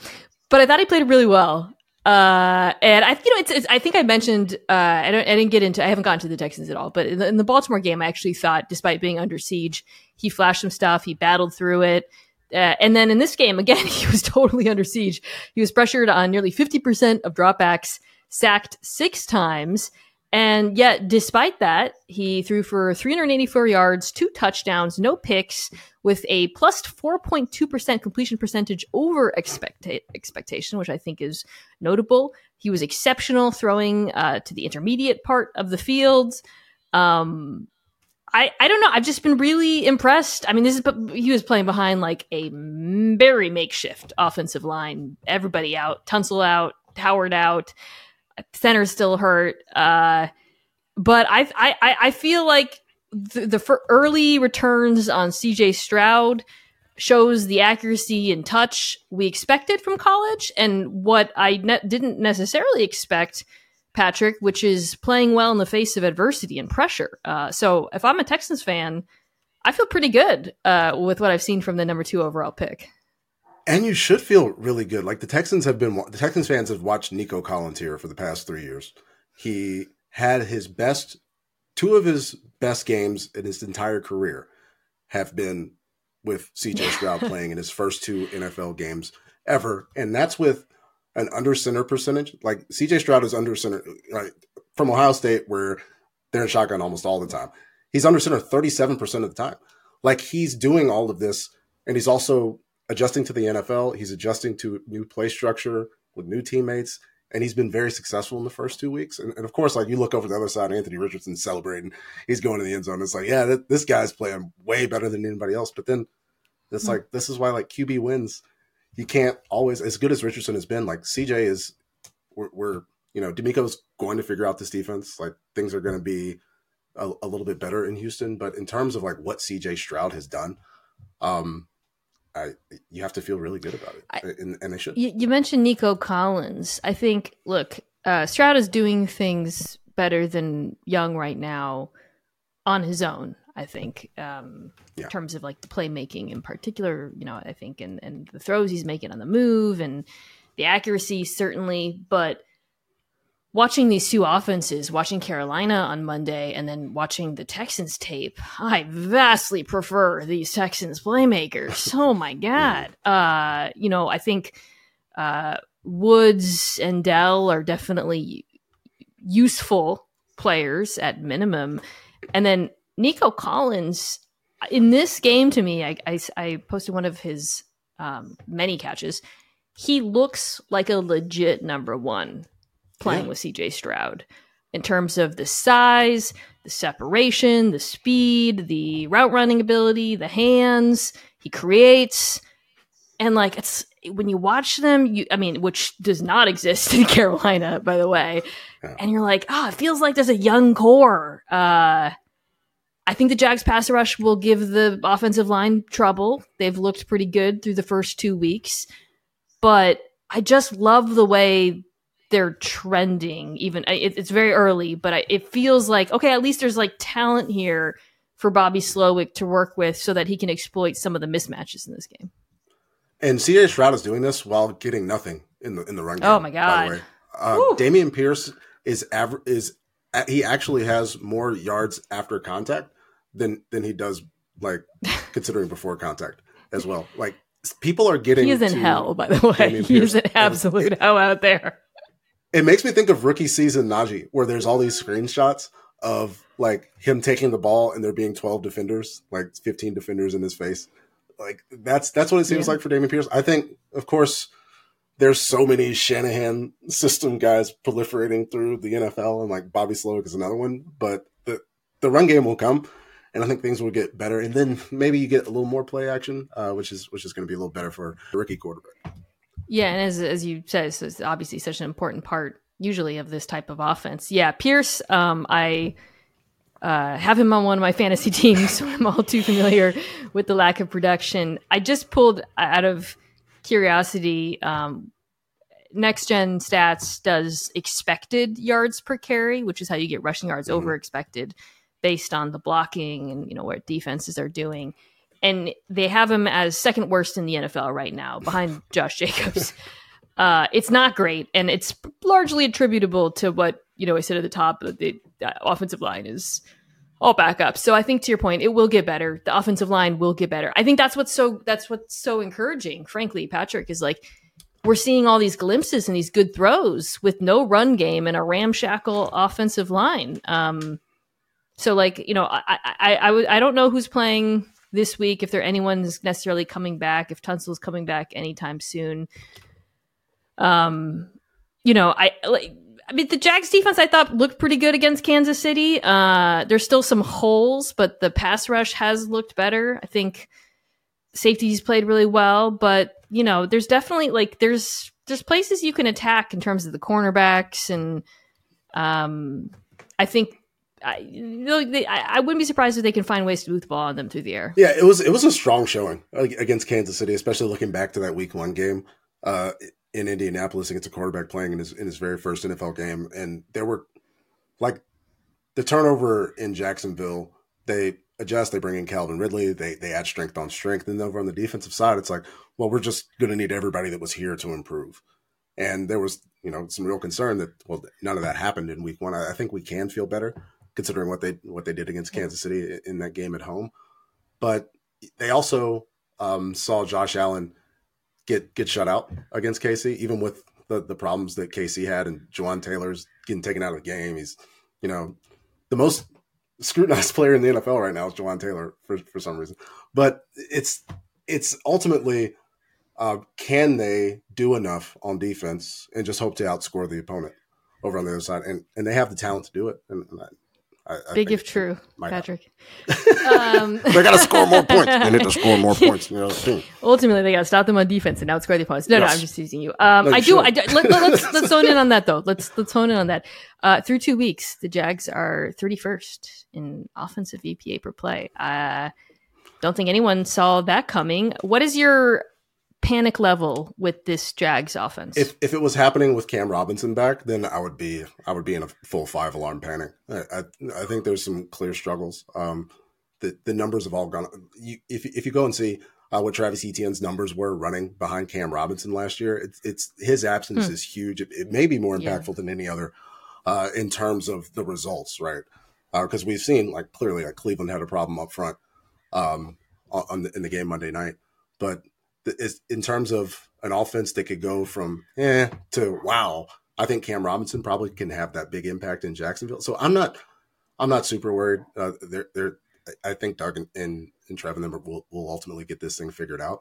But I thought he played really well. Uh, and I, you know, it's, it's I think I mentioned, uh, I, don't, I didn't get into, I haven't gotten to the Texans at all, but in the, in the Baltimore game, I actually thought, despite being under siege, he flashed some stuff, he battled through it. Uh, and then in this game, again, he was totally under siege. He was pressured on nearly 50% of dropbacks, sacked six times. And yet, despite that, he threw for 384 yards, two touchdowns, no picks, with a plus 4.2% completion percentage over expecta- expectation, which I think is notable. He was exceptional throwing uh, to the intermediate part of the field. Um, I, I don't know. I've just been really impressed. I mean, this is he was playing behind like a very makeshift offensive line. Everybody out, Tunsil out, Howard out, center's still hurt. Uh, but I I I feel like the, the early returns on CJ Stroud shows the accuracy and touch we expected from college, and what I ne- didn't necessarily expect Patrick, which is playing well in the face of adversity and pressure. Uh, so if I'm a Texans fan, I feel pretty good uh, with what I've seen from the number two overall pick. And you should feel really good. Like the Texans have been, the Texans fans have watched Nico Collins here for the past three years. He had his best, two of his best games in his entire career have been with CJ Stroud playing in his first two NFL games ever. And that's with an under center percentage. Like CJ Stroud is under center from Ohio State, where they're in shotgun almost all the time. He's under center 37% of the time. Like he's doing all of this, and he's also adjusting to the NFL. He's adjusting to new play structure with new teammates, and he's been very successful in the first two weeks. And, and of course, like you look over the other side, Anthony Richardson celebrating, he's going to the end zone. It's like, yeah, th- this guy's playing way better than anybody else. But then it's mm-hmm. like this is why like QB wins you can't always as good as Richardson has been. Like CJ is, we're, we're you know DeMeco's going to figure out this defense. Like things are going to be a, a, little bit better in Houston, but in terms of like what CJ Stroud has done, um, I you have to feel really good about it, I, and, and, they should. You, you, mentioned Nico Collins. I think look, uh, Stroud is doing things better than Young right now on his own. I think, um, yeah. in terms of like the playmaking in particular, you know, I think, and, and the throws he's making on the move and the accuracy, certainly. But watching these two offenses, watching Carolina on Monday and then watching the Texans tape, I vastly prefer these Texans playmakers. oh my God. Uh, you know, I think uh, Woods and Dell are definitely useful players at minimum. And then Nico Collins in this game to me, I, I, I posted one of his um, many catches. He looks like a legit number one playing yeah. with CJ Stroud in terms of the size, the separation, the speed, the route running ability, the hands he creates. And like it's when you watch them, you I mean, which does not exist in Carolina, by the way. Yeah. And you're like, oh, it feels like there's a young core. Uh I think the Jags pass rush will give the offensive line trouble. They've looked pretty good through the first two weeks, but I just love the way they're trending. Even it, it's very early, but I, it feels like okay. At least there's like talent here for Bobby Slowik to work with, so that he can exploit some of the mismatches in this game. And CJ Stroud is doing this while getting nothing in the in the run game. Oh my god! Uh, Dameon Pierce is aver- is he actually has more yards after contact than than he does like considering before contact as well. Like people are getting. He is in hell, by the way. He is an absolute it, hell out there. It makes me think of rookie season Najee, where there's all these screenshots of like him taking the ball and there being 12 defenders, like 15 defenders in his face. Like that's that's what it seems yeah. like for Dameon Pierce. I think, of course, there's so many Shanahan system guys proliferating through the NFL, and like Bobby Slowik is another one. But the the run game will come and I think things will get better. And then maybe you get a little more play action, uh, which is which is going to be a little better for the rookie quarterback. Yeah, and as as you said, it's obviously such an important part usually of this type of offense. Yeah, Pierce, um, I uh, have him on one of my fantasy teams, so I'm all too familiar with the lack of production. I just pulled out of curiosity. Um, next gen stats does expected yards per carry, which is how you get rushing yards mm-hmm. over expected based on the blocking and you know what defenses are doing. And they have him as second worst in the NFL right now, behind Josh Jacobs. Uh, it's not great, and it's largely attributable to what you know I said at the top. that the offensive line is all back up. So I think to your point, it will get better. The offensive line will get better. I think that's what's so that's what's so encouraging, frankly, Patrick, is like we're seeing all these glimpses and these good throws with no run game and a ramshackle offensive line. Um, so like, you know, I I I, w- I don't know who's playing this week, if there anyone's necessarily coming back, if Tunsil's coming back anytime soon. Um, you know, I like I mean, the Jags defense I thought looked pretty good against Kansas City. Uh, there's still some holes, but the pass rush has looked better. I think safeties played really well, but you know, there's definitely like there's there's places you can attack in terms of the cornerbacks, and um, I think I, they, I, wouldn't be surprised if they can find ways to move the ball on them through the air. Yeah, it was it was a strong showing against Kansas City, especially looking back to that Week One game. Uh, in Indianapolis against a quarterback playing in his in his very first NFL game, and there were like the turnover in Jacksonville. They adjust. They bring in Calvin Ridley. They they add strength on strength. And over on the defensive side, it's like, well, we're just going to need everybody that was here to improve. And there was you know some real concern that well, none of that happened in Week One. I, I think we can feel better considering what they what they did against Kansas City in that game at home. But they also um, saw Josh Allen get get shut out against KC, even with the, the problems that KC had and Jawaan Taylor's getting taken out of the game. He's, you know, the most scrutinized player in the NFL right now is Jawaan Taylor for, for some reason. But it's it's ultimately uh, can they do enough on defense and just hope to outscore the opponent over on the other side? And and they have the talent to do it. And, and I, I Big if true, Patrick. um, they got to score more points. They need to score more points. You know, Ultimately, they got to stop them on defense and outscore the opponents. No, yes. no, I'm just teasing you. Um, no, I do. I do let, us let's, let's hone in on that though. Let's let's hone in on that. Uh, through two weeks, the Jags are 31st in offensive EPA per play. Uh, don't think anyone saw that coming. What is your panic level with this Jags offense. If if it was happening with Cam Robinson back, then I would be I would be in a full five alarm panic. I I, I think there's some clear struggles. Um, the the numbers have all gone. You, if if you go and see uh, what Travis Etienne's numbers were running behind Cam Robinson last year, it's, it's his absence hmm. is huge. It, it, may be more impactful yeah. than any other uh, in terms of the results, right? Because uh, we've seen like clearly like Cleveland had a problem up front um, on the, in the game Monday night, but is in terms of an offense that could go from eh to wow. I think Cam Robinson probably can have that big impact in Jacksonville. So I'm not, I'm not super worried. Uh, they're, they're, I think Doug and, and, and Trevor them will, will ultimately get this thing figured out.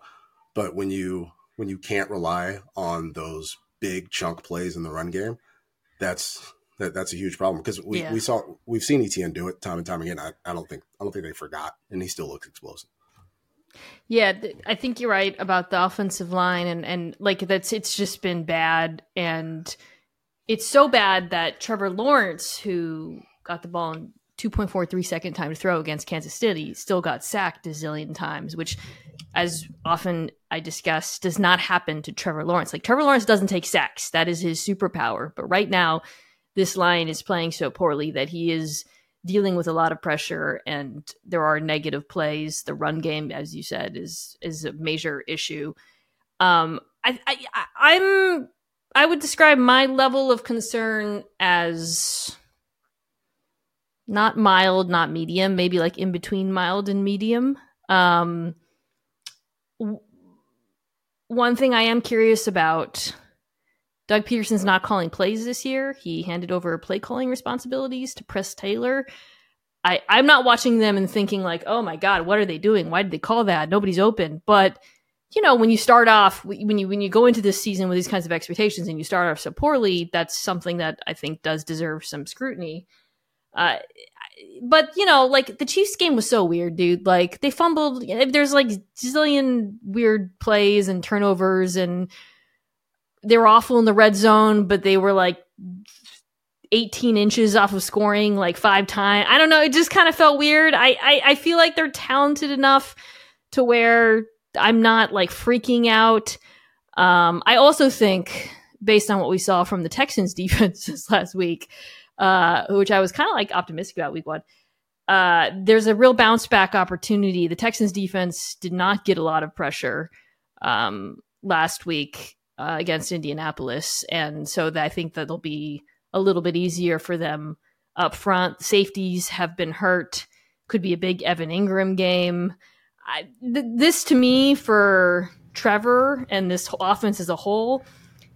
But when you when you can't rely on those big chunk plays in the run game, that's that, that's a huge problem because we, yeah. we saw we've seen Etienne do it time and time again. I, I don't think I don't think they forgot, and he still looks explosive. Yeah, I think you're right about the offensive line and and like that's it's just been bad and it's so bad that Trevor Lawrence who got the ball in 2.43 second time to throw against Kansas City still got sacked a zillion times, which as often I discuss does not happen to Trevor Lawrence. Like Trevor Lawrence doesn't take sacks. That is his superpower. But right now this line is playing so poorly that he is dealing with a lot of pressure and there are negative plays. The run game, as you said, is is a major issue. Um, I, I I'm I would describe my level of concern as not mild, not medium, maybe like in between mild and medium. Um, w- one thing I am curious about Doug Pederson's not calling plays this year. He handed over play calling responsibilities to Press Taylor. I, I'm not watching them and thinking like, oh my God, what are they doing? Why did they call that? Nobody's open. But you know, when you start off, when you when you go into this season with these kinds of expectations and you start off so poorly, that's something that I think does deserve some scrutiny. Uh, but you know, like the Chiefs game was so weird, dude. Like they fumbled. There's like zillion weird plays and turnovers and they were awful in the red zone, but they were like 18 inches off of scoring like five times. I don't know. It just kind of felt weird. I, I, I feel like they're talented enough to where I'm not like freaking out. Um, I also think based on what we saw from the Texans defense this last week, uh, which I was kind of like optimistic about week one. Uh, there's a real bounce back opportunity. The Texans defense did not get a lot of pressure um, last week uh, against Indianapolis, and so I think that it'll be a little bit easier for them up front. Safeties have been hurt. Could be a big Evan Engram game. I, th- this to me for Trevor and this offense as a whole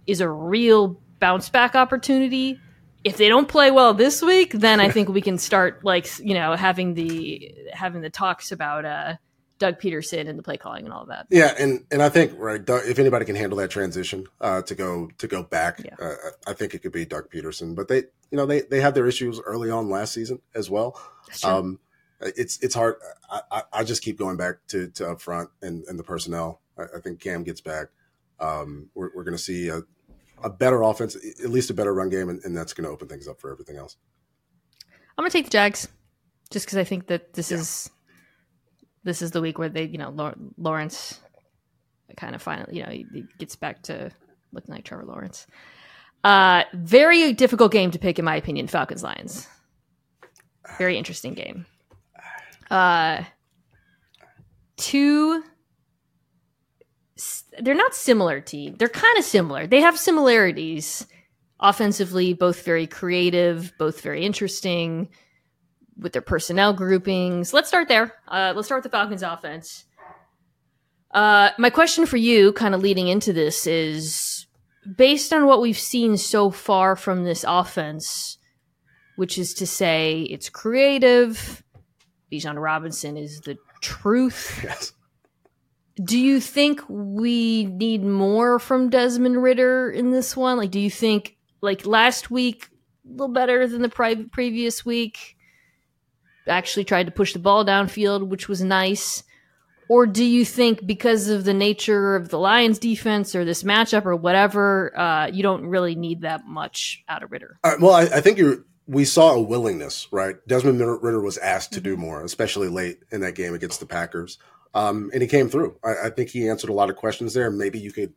is a real bounce back opportunity. If they don't play well this week, then I think we can start like you know having the having the talks about uh, Doug Pederson and the play calling and all of that. Yeah, and and I think right, Doug, if anybody can handle that transition uh, to go to go back, yeah. uh, I think it could be Doug Pederson. But they, you know, they they had their issues early on last season as well. Um, it's it's hard. I, I, just keep going back to to up front and and the personnel. I, I think Cam gets back. Um, we're we're going to see a, a better offense, at least a better run game, and, and that's going to open things up for everything else. I'm going to take the Jags, just because I think that this yeah. is this is the week where they, you know, Lawrence kind of finally, you know, he gets back to looking like Trevor Lawrence. Uh, very difficult game to pick, in my opinion. Falcons Lions. Very interesting game. Uh, two. They're not similar team. They're kind of similar. They have similarities offensively, both very creative, both very interesting with their personnel groupings. Let's start there. Uh, let's start with the Falcons offense. Uh, my question for you, kind of leading into this, is based on what we've seen so far from this offense, which is to say, it's creative. Bijan Robinson is the truth. Yes. Do you think we need more from Desmond Ridder in this one? Like, do you think like last week a little better than the previous week? Actually tried to push the ball downfield, which was nice? Or do you think because of the nature of the Lions defense or this matchup or whatever, uh, you don't really need that much out of Ridder? Uh, well, I, I think you we saw a willingness, right? Desmond Ridder was asked to do mm-hmm. more, especially late in that game against the Packers. Um, and he came through. I, I, think he answered a lot of questions there. Maybe you could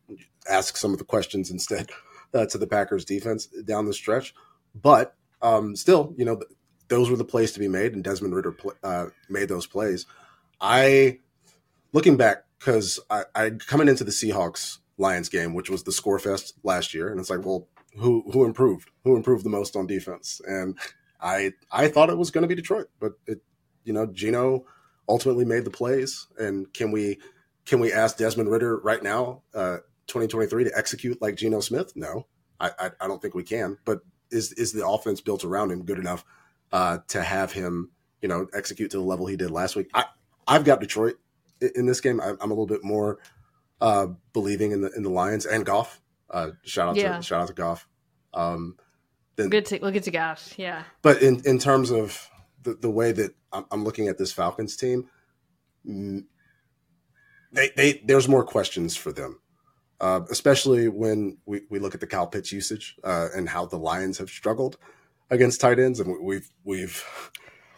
ask some of the questions instead uh, to the Packers defense down the stretch. But um, still, you know, those were the plays to be made, and Desmond Ridder uh, made those plays. I, looking back, because I, I coming into the Seahawks Lions game, which was the score fest last year, and it's like, well, who who improved? Who improved the most on defense? And I I thought it was going to be Detroit, but it, you know, Geno ultimately made the plays. And can we can we ask Desmond Ridder right now, uh, 2023, to execute like Geno Smith? No, I, I, I don't think we can. But is is the offense built around him good enough uh, to have him, you know, execute to the level he did last week. I, I've got Detroit in this game. I'm a little bit more uh, believing in the in the Lions and Goff. Uh, shout out yeah. to shout out to Goff. Um, then, we'll get to we'll get to Goff. Yeah. But in in terms of the, the way that I'm, I'm looking at this Falcons team, mm, they, they there's more questions for them. Uh, especially when we, we look at the Kyle Pitts usage uh, and how the Lions have struggled against tight ends, and we've we've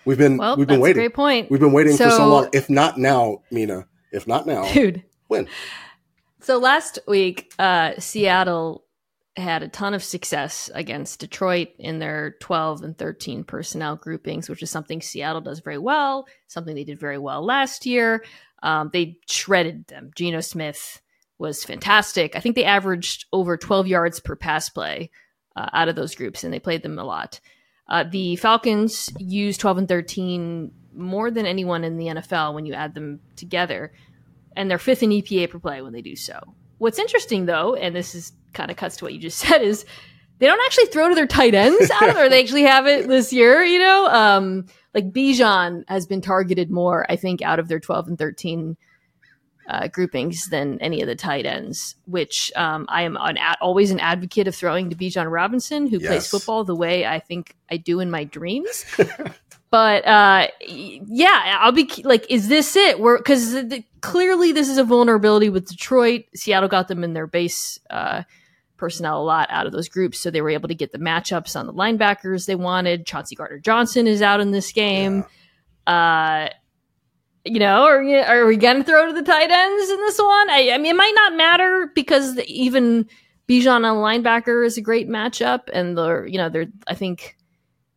we've been well, we've been waiting. great point. We've been waiting so, for so long. If not now, Mina. If not now, dude, when? So last week, uh, Seattle had a ton of success against Detroit in their 12 and 13 personnel groupings, which is something Seattle does very well, something they did very well last year. Um, they shredded them. Geno Smith was fantastic. I think they averaged over 12 yards per pass play uh, out of those groups, and they played them a lot. Uh, the Falcons use 12 and 13 more than anyone in the NFL when you add them together, and they're fifth in EPA per play when they do so. What's interesting, though, and this is kind of cuts to what you just said, is they don't actually throw to their tight ends out they actually have it this year. You know, um, like Bijan has been targeted more, I think, out of their 12 and 13 uh, groupings than any of the tight ends, which um, I am an ad- always an advocate of throwing to Bijan Robinson, who yes. plays football the way I think I do in my dreams. but uh, yeah, I'll be like, is this it? We're because clearly this is a vulnerability with Detroit. Seattle got them in their base uh, personnel a lot out of those groups, so they were able to get the matchups on the linebackers they wanted. Chauncey Gardner Johnson is out in this game. Yeah. You know, are, are we going to throw to the tight ends in this one? I, I, mean, it might not matter because even Bijan on linebacker is a great matchup, and the you know they're I think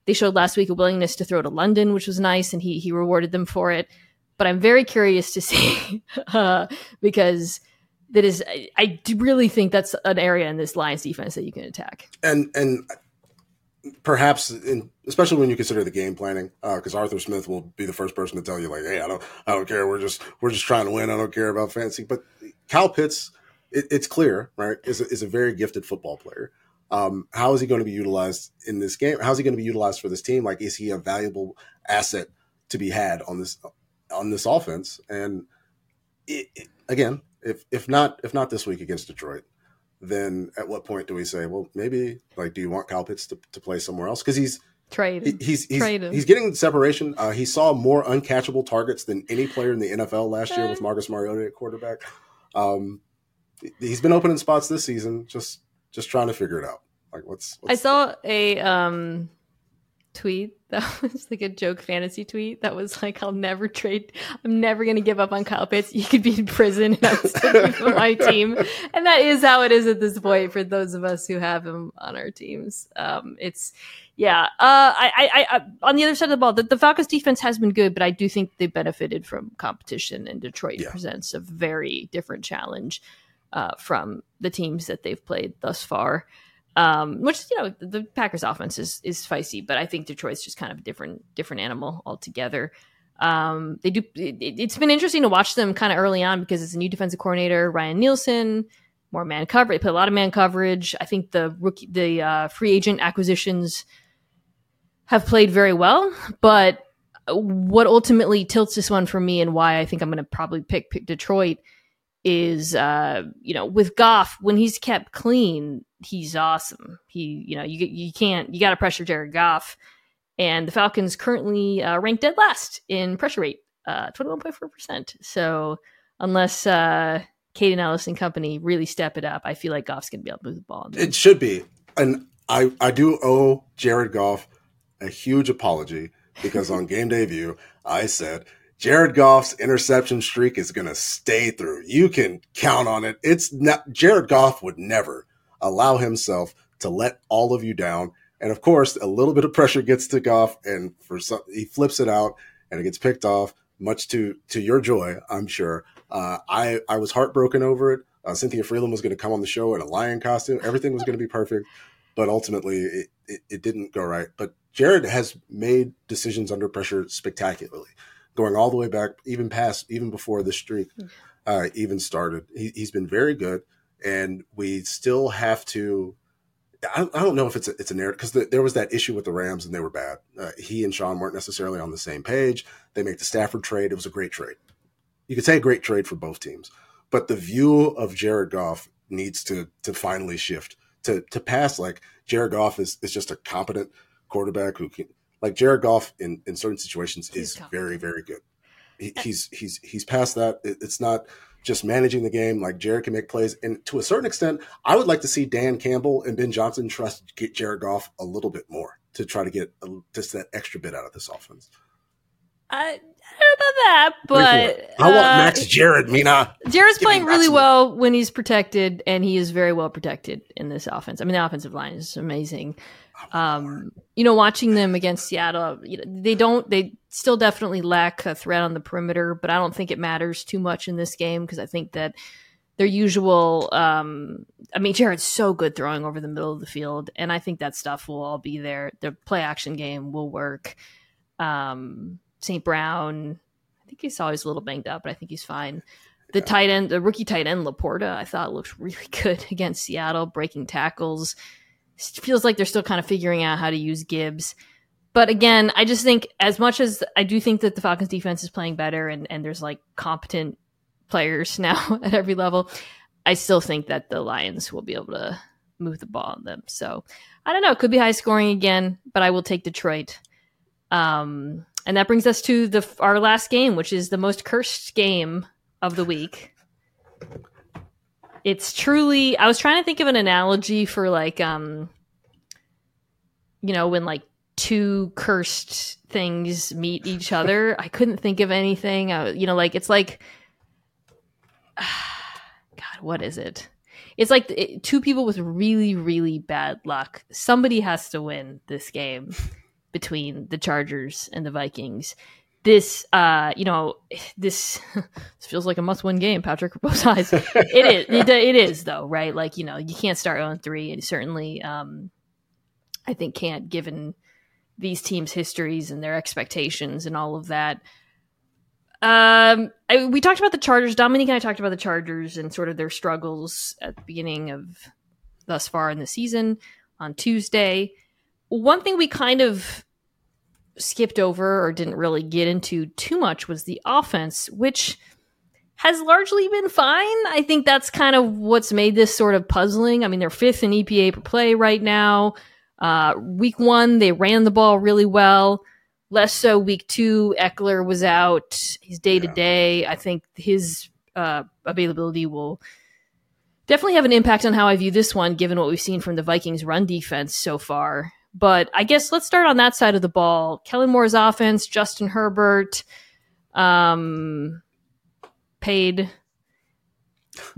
they showed last week a willingness to throw to London, which was nice, and he he rewarded them for it. But I'm very curious to see uh, because that is I, I really think that's an area in this Lions defense that you can attack. And and perhaps in, especially when you consider the game planning because uh, arthur smith will be the first person to tell you like hey i don't i don't care. We're just we're just trying to win. I don't care about fancy but Kyle Pitts it, it's clear right is a, is a very gifted football player. Um, how is he going to be utilized in this game? How's he going to be utilized for this team? Like is he a valuable asset to be had on this on this offense? And it, it, again if if not if not this week against detroit then at what point do we say, well, maybe like, do you want Kyle Pitts to, to play somewhere else? Because he's trade. He, he's he's, he's getting separation. Uh, he saw more uncatchable targets than any player in the NFL last year with Marcus Mariota at quarterback. Um, he's been opening spots this season, just just trying to figure it out. Like what's, what's I saw a um tweet that was like a joke fantasy tweet that was like, I'll never trade. I'm never going to give up on Kyle Pitts. You could be in prison and I'm still for my team. And that is how it is at this point for those of us who have him on our teams. Um, it's, yeah. Uh, I, I, I, on the other side of the ball, the, the Falcons defense has been good, but I do think they benefited from competition and Detroit yeah. presents a very different challenge, uh, from the teams that they've played thus far. Um, which you know the Packers offense is is feisty, but I think Detroit's just kind of a different different animal altogether. Um, they do. It, has been interesting to watch them kind of early on because it's a new defensive coordinator, Ryan Nielsen, more man coverage. They put a lot of man coverage. I think the rookie, the uh, free agent acquisitions have played very well, but what ultimately tilts this one for me and why I think I'm going to probably pick, pick Detroit is, uh, you know, with Goff when he's kept clean, he's awesome. He, you know, you you can't you got to pressure Jared Goff, and the Falcons currently uh, ranked dead last in pressure rate, uh, twenty one point four percent. So unless uh, Kaden Elliss and company really step it up, I feel like Goff's going to be able to move the ball. It should be, and I I do owe Jared Goff a huge apology because on game day view I said. Jared Goff's interception streak is going to stay through. You can count on it. It's not Jared Goff would never allow himself to let all of you down. And of course, a little bit of pressure gets to Goff, and for some, he flips it out, and it gets picked off. Much to to your joy, I'm sure. Uh, I I was heartbroken over it. Uh, Cynthia Frelund was going to come on the show in a lion costume. Everything was going to be perfect, but ultimately it, it, it didn't go right. But Jared has made decisions under pressure spectacularly, going all the way back, even past, even before the streak hmm. uh, even started. He, has been very good and we still have to. I, I don't know if it's a, it's a narrative because the, there was that issue with the Rams and they were bad. Uh, he and Sean weren't necessarily on the same page. They make the Stafford trade. It was a great trade. You could say a great trade for both teams, but the view of Jared Goff needs to to finally shift to to pass like Jared Goff is is just a competent quarterback who can like Jared Goff in in certain situations he's is very very good. He, he's he's he's past that. It, it's not just managing the game. Like Jared can make plays, and to a certain extent, I would like to see Dan Campbell and Ben Johnson trust Jared Goff a little bit more to try to get just that extra bit out of this offense. I, I don't know about that, but I want uh, Max Jared, Mina. Jared's playing really well when he's protected, and he is very well protected in this offense. I mean, the offensive line is amazing. Um, you know, watching them against Seattle, you know, they don't, they still definitely lack a threat on the perimeter, but I don't think it matters too much in this game because I think that their usual, um, I mean, Jared's so good throwing over the middle of the field, and I think that stuff will all be there. The play action game will work. Um, St. Brown, I think he's always a little banged up, but I think he's fine. The tight end, the rookie tight end Laporta, I thought looked really good against Seattle, breaking tackles feels like they're still kind of figuring out how to use Gibbs. But again, I just think as much as I do think that the Falcons defense is playing better and, and there's like competent players now at every level, I still think that the Lions will be able to move the ball on them. So I don't know. It could be high scoring again, but I will take Detroit. Um, and that brings us to the our last game, which is the most cursed game of the week it's truly I was trying to think of an analogy for like um you know when like two cursed things meet each other. I couldn't think of anything. I, you know like it's like God, what is it? it's like two people with really really bad luck. Somebody has to win this game between the Chargers and the Vikings. This, uh, you know, this, this feels like a must-win game, Patrick, for both sides. it is, it, it is though, right? Like, you know, you can't start on three, and certainly, um, I think can't given these teams' histories and their expectations and all of that. Um, I, we talked about the Chargers. Dominique and I talked about the Chargers and sort of their struggles at the beginning of thus far in the season on Tuesday. One thing we kind of skipped over or didn't really get into too much was the offense, which has largely been fine. I think that's kind of what's made this sort of puzzling. I mean, they're fifth in EPA per play right now. Uh, week one, they ran the ball really well. Less so week two. Ekeler was out. He's day to day. I think his uh, availability will definitely have an impact on how I view this one, given what we've seen from the Vikings' run defense so far. But I guess let's start on that side of the ball. Kellen Moore's offense, Justin Herbert, um, paid.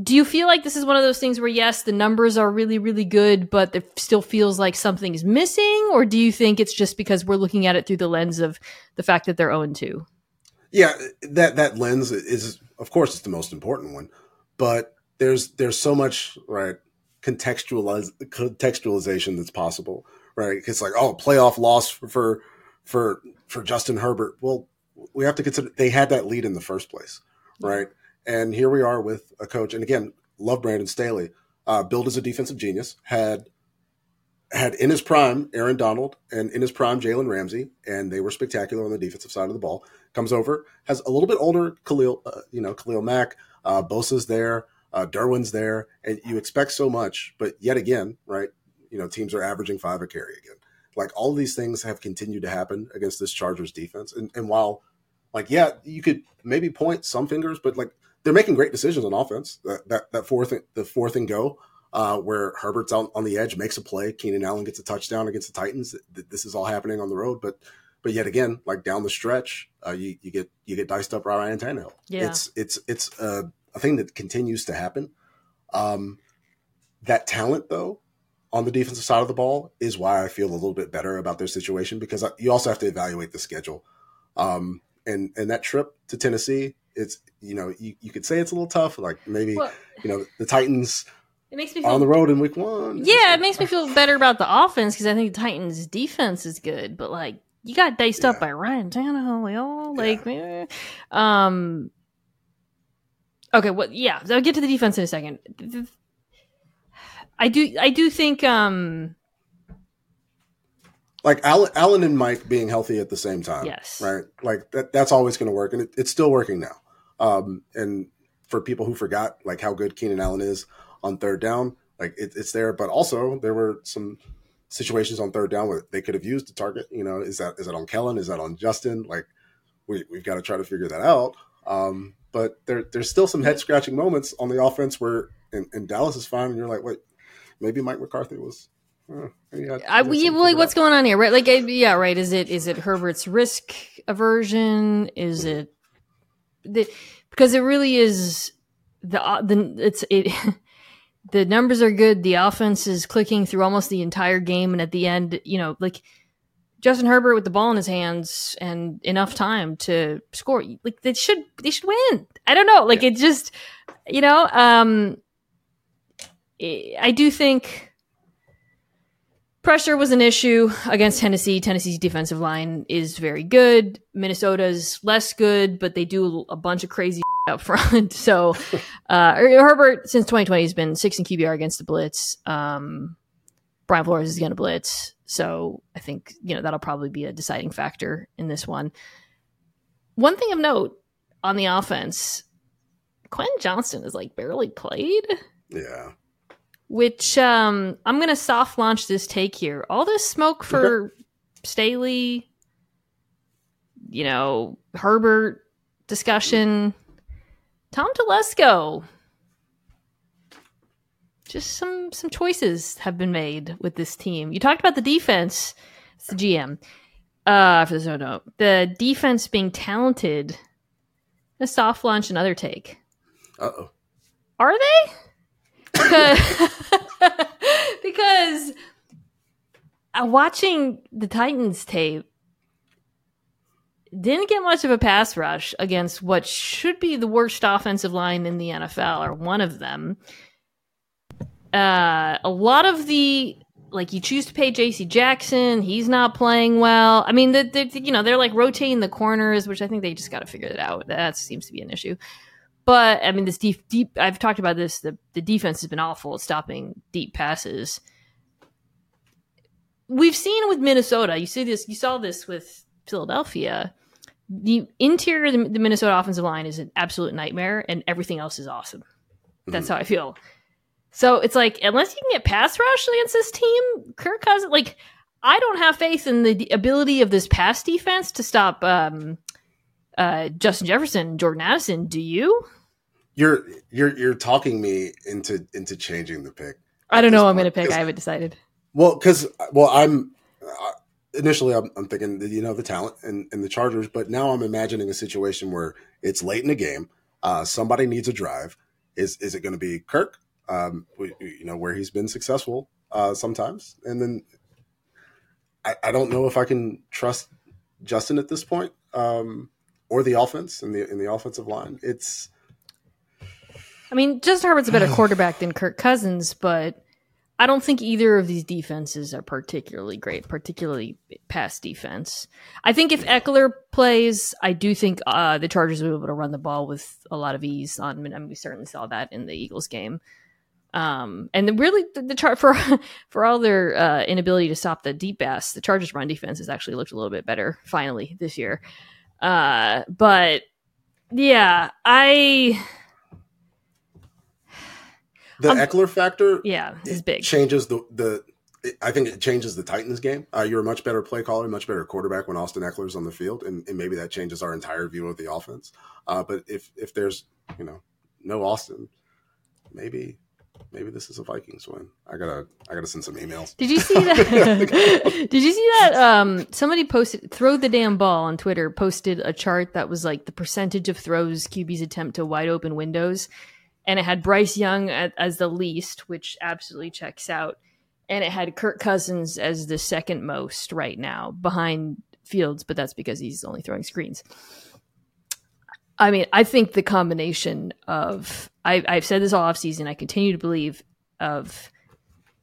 Do you feel like this is one of those things where yes, the numbers are really, really good, but it still feels like something is missing, or do you think it's just because we're looking at it through the lens of the fact that they're 0 2? Yeah, that that lens is, of course, it's the most important one, but there's there's so much right contextualization that's possible right? It's like, oh, playoff loss for for for Justin Herbert. Well, we have to consider they had that lead in the first place, right? And here we are with a coach, and again, love Brandon Staley. Uh, billed as a defensive genius, had had in his prime Aaron Donald and in his prime Jalen Ramsey, and they were spectacular on the defensive side of the ball. Comes over, has a little bit older Khalil, uh, you know, Khalil Mack, uh, Bosa's there, uh, Derwin's there, and you expect so much, but yet again, right? You know teams are averaging five a carry again. Like all these things have continued to happen against this Chargers defense, and and while like yeah, you could maybe point some fingers, but like they're making great decisions on offense. That that, that fourth the fourth and go. Uh, where Herbert's out on the edge, makes a play. Keenan Allen gets a touchdown against the Titans. This is all happening on the road, but but yet again, like down the stretch, uh, you you get you get diced up Ryan Tannehill. Yeah. It's it's it's uh, a thing that continues to happen. Um, that talent, though, on the defensive side of the ball is why I feel a little bit better about their situation because you also have to evaluate the schedule. Um, and and that trip to Tennessee, it's you know you, you could say it's a little tough. Like maybe well, you know the Titans. It makes me feel, on the road in week one. Yeah, it makes me feel better about the offense because I think the Titans' defense is good, but like you got diced yeah. up by Ryan Tannehill. Like, yeah. um, okay, well, yeah, I'll get to the defense in a second. I do I do think um like Allen, Allen and Mike being healthy at the same time. Yes. Right. Like that, that's always going to work. And it, it's still working now. Um, and for people who forgot like how good Keenan Allen is on third down, like it, it's there, but also there were some situations on third down where they could have used the target, you know, is that, is that on Kellen? Is that on Justin? Like we, we've got to try to figure that out. Um, but there, there's still some head scratching moments on the offense where, and, and Dallas is fine. And you're like, wait, maybe Mike McCarthy was. Uh, I, we, like, what's going on here, right? Like, yeah, right. Is it is it Herbert's risk aversion? Is it the because it really is the uh, the it's it. the numbers are good. The offense is clicking through almost the entire game, and at the end, you know, like Justin Herbert with the ball in his hands and enough time to score. Like they should they should win. I don't know. Like yeah. it just you know, um I do think pressure was an issue against Tennessee. Tennessee's defensive line is very good. Minnesota's less good, but they do a bunch of crazy up front. So uh, Herbert since 2020 has been six in QBR against the blitz. Um, Brian Flores is going to blitz, so I think you know that'll probably be a deciding factor in this one. One thing of note on the offense, Quentin Johnston is like barely played. Yeah which um, I'm going to soft launch this take here. All this smoke for Staley, you know, Herbert discussion, Tom Telesco. Just some some choices have been made with this team. You talked about the defense. It's the GM. Uh, for the zone note, the defense being talented. A soft launch, another take. Uh oh. Are they? Because because uh, watching the Titans tape didn't get much of a pass rush against what should be the worst offensive line in the NFL, or one of them. Uh, a lot of the like you choose to pay J.C. Jackson, he's not playing well. I mean, the, the, you know they're like rotating the corners, which I think they just got to figure it out. That seems to be an issue. But I mean, this deep, deep. I've talked about this. The the defense has been awful at stopping deep passes. We've seen with Minnesota. You see this. You saw this with Philadelphia. The interior of the, the Minnesota offensive line is an absolute nightmare, and everything else is awesome. That's Mm-hmm. how I feel. So it's like unless you can get pass rush against this team, Kirk Cousins like I don't have faith in the d- ability of this pass defense to stop um, uh, Justin Jefferson, Jordan Addison. Do you? You're you're you're talking me into into changing the pick. I don't know. What I'm going to pick. I haven't decided. Well, because well, I'm uh, initially I'm, I'm thinking that, you know the talent and, and the Chargers, but now I'm imagining a situation where it's late in the game, uh, somebody needs a drive. Is is it going to be Kirk? Um, we, you know where he's been successful uh, sometimes, and then I, I don't know if I can trust Justin at this point, um, or the offense in the in the offensive line. It's I mean, Justin Herbert's a better quarterback than Kirk Cousins, but I don't think either of these defenses are particularly great, particularly pass defense. I think if Ekeler plays, I do think uh, the Chargers will be able to run the ball with a lot of ease. On, I mean, we certainly saw that in the Eagles game. Um, and the, really, the, the chart for for all their uh, inability to stop the deep pass, the Chargers' run defense has actually looked a little bit better finally this year. Uh, but yeah, I the Um, Ekeler factor. yeah is big. changes the the. it- I think it changes the Titans game. Uh, you're a much better play caller, much better quarterback when Austin Ekeler's on the field, and, and maybe that changes our entire view of the offense. Uh, but if if there's you know no Austin, maybe maybe this is a Vikings win. I gotta I gotta send some emails. Did you see that? Did you see that? Um, somebody posted "throw the damn ball" on Twitter. Posted a chart that was like the percentage of throws QBs attempt to wide open windows, and it had Bryce Young at, as the least, which absolutely checks out, and it had Kirk Cousins as the second most right now behind Fields, but that's because he's only throwing screens. I mean, I think the combination of I, I've said this all offseason. I continue to believe of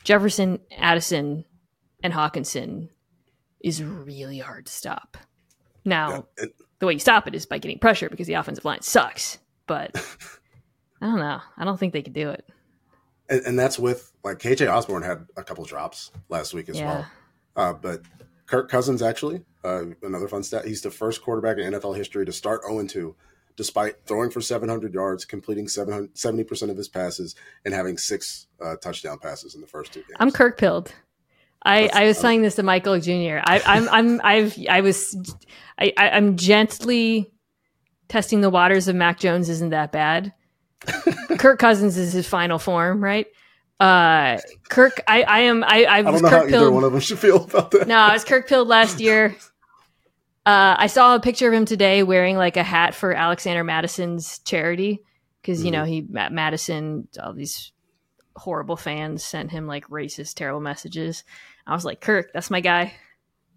Jefferson, Addison, and Hockenson is really hard to stop. Now, Yeah, the way you stop it is by getting pressure because the offensive line sucks. But I don't know. I don't think they could do it. and, and that's with like KJ Osborn had a couple drops last week as Yeah. well. Uh, but Kirk Cousins actually, uh, another fun stat. He's the first quarterback in NFL history to start 0 2, despite throwing for 700 yards, completing 70 percent of his passes, and having six uh, touchdown passes in the first two games. I'm Kirk pilled. I, I was saying this to Michael Jr. I, I'm I'm I've I was I I'm gently testing the waters of Mac Jones isn't that bad. Kirk Cousins is his final form, right? Uh, Kirk, I I am I I I don't know how either pilled. one of them should feel about that. No, I was Kirk pilled last year. Uh, I saw a picture of him today wearing like a hat for Alexander Mattison's charity because you know he Mattison all these horrible fans sent him like racist terrible messages. I was like Kirk, that's my guy.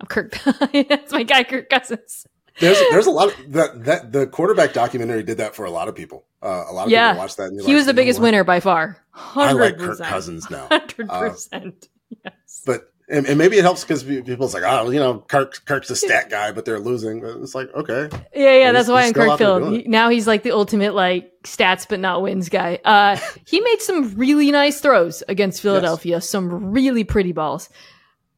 I'm Kirk. that's my guy, Kirk Cousins. There's there's a lot of that that the quarterback documentary did that for a lot of people. Uh, a lot of Yeah. people watched that. And He like, was the biggest winner by far. I Hundred like Kirk. Cousins now. Hundred Uh, percent. Yes. but and, and maybe it helps because people's like, oh, you know, Kirk, Kirk's a stat guy, but they're losing. It's like, okay, Yeah, yeah, And that's why he's I'm Kirk out Phil. He- now he's like the ultimate like stats but not wins guy. Uh, he made some really nice throws against Philadelphia. Some really pretty balls.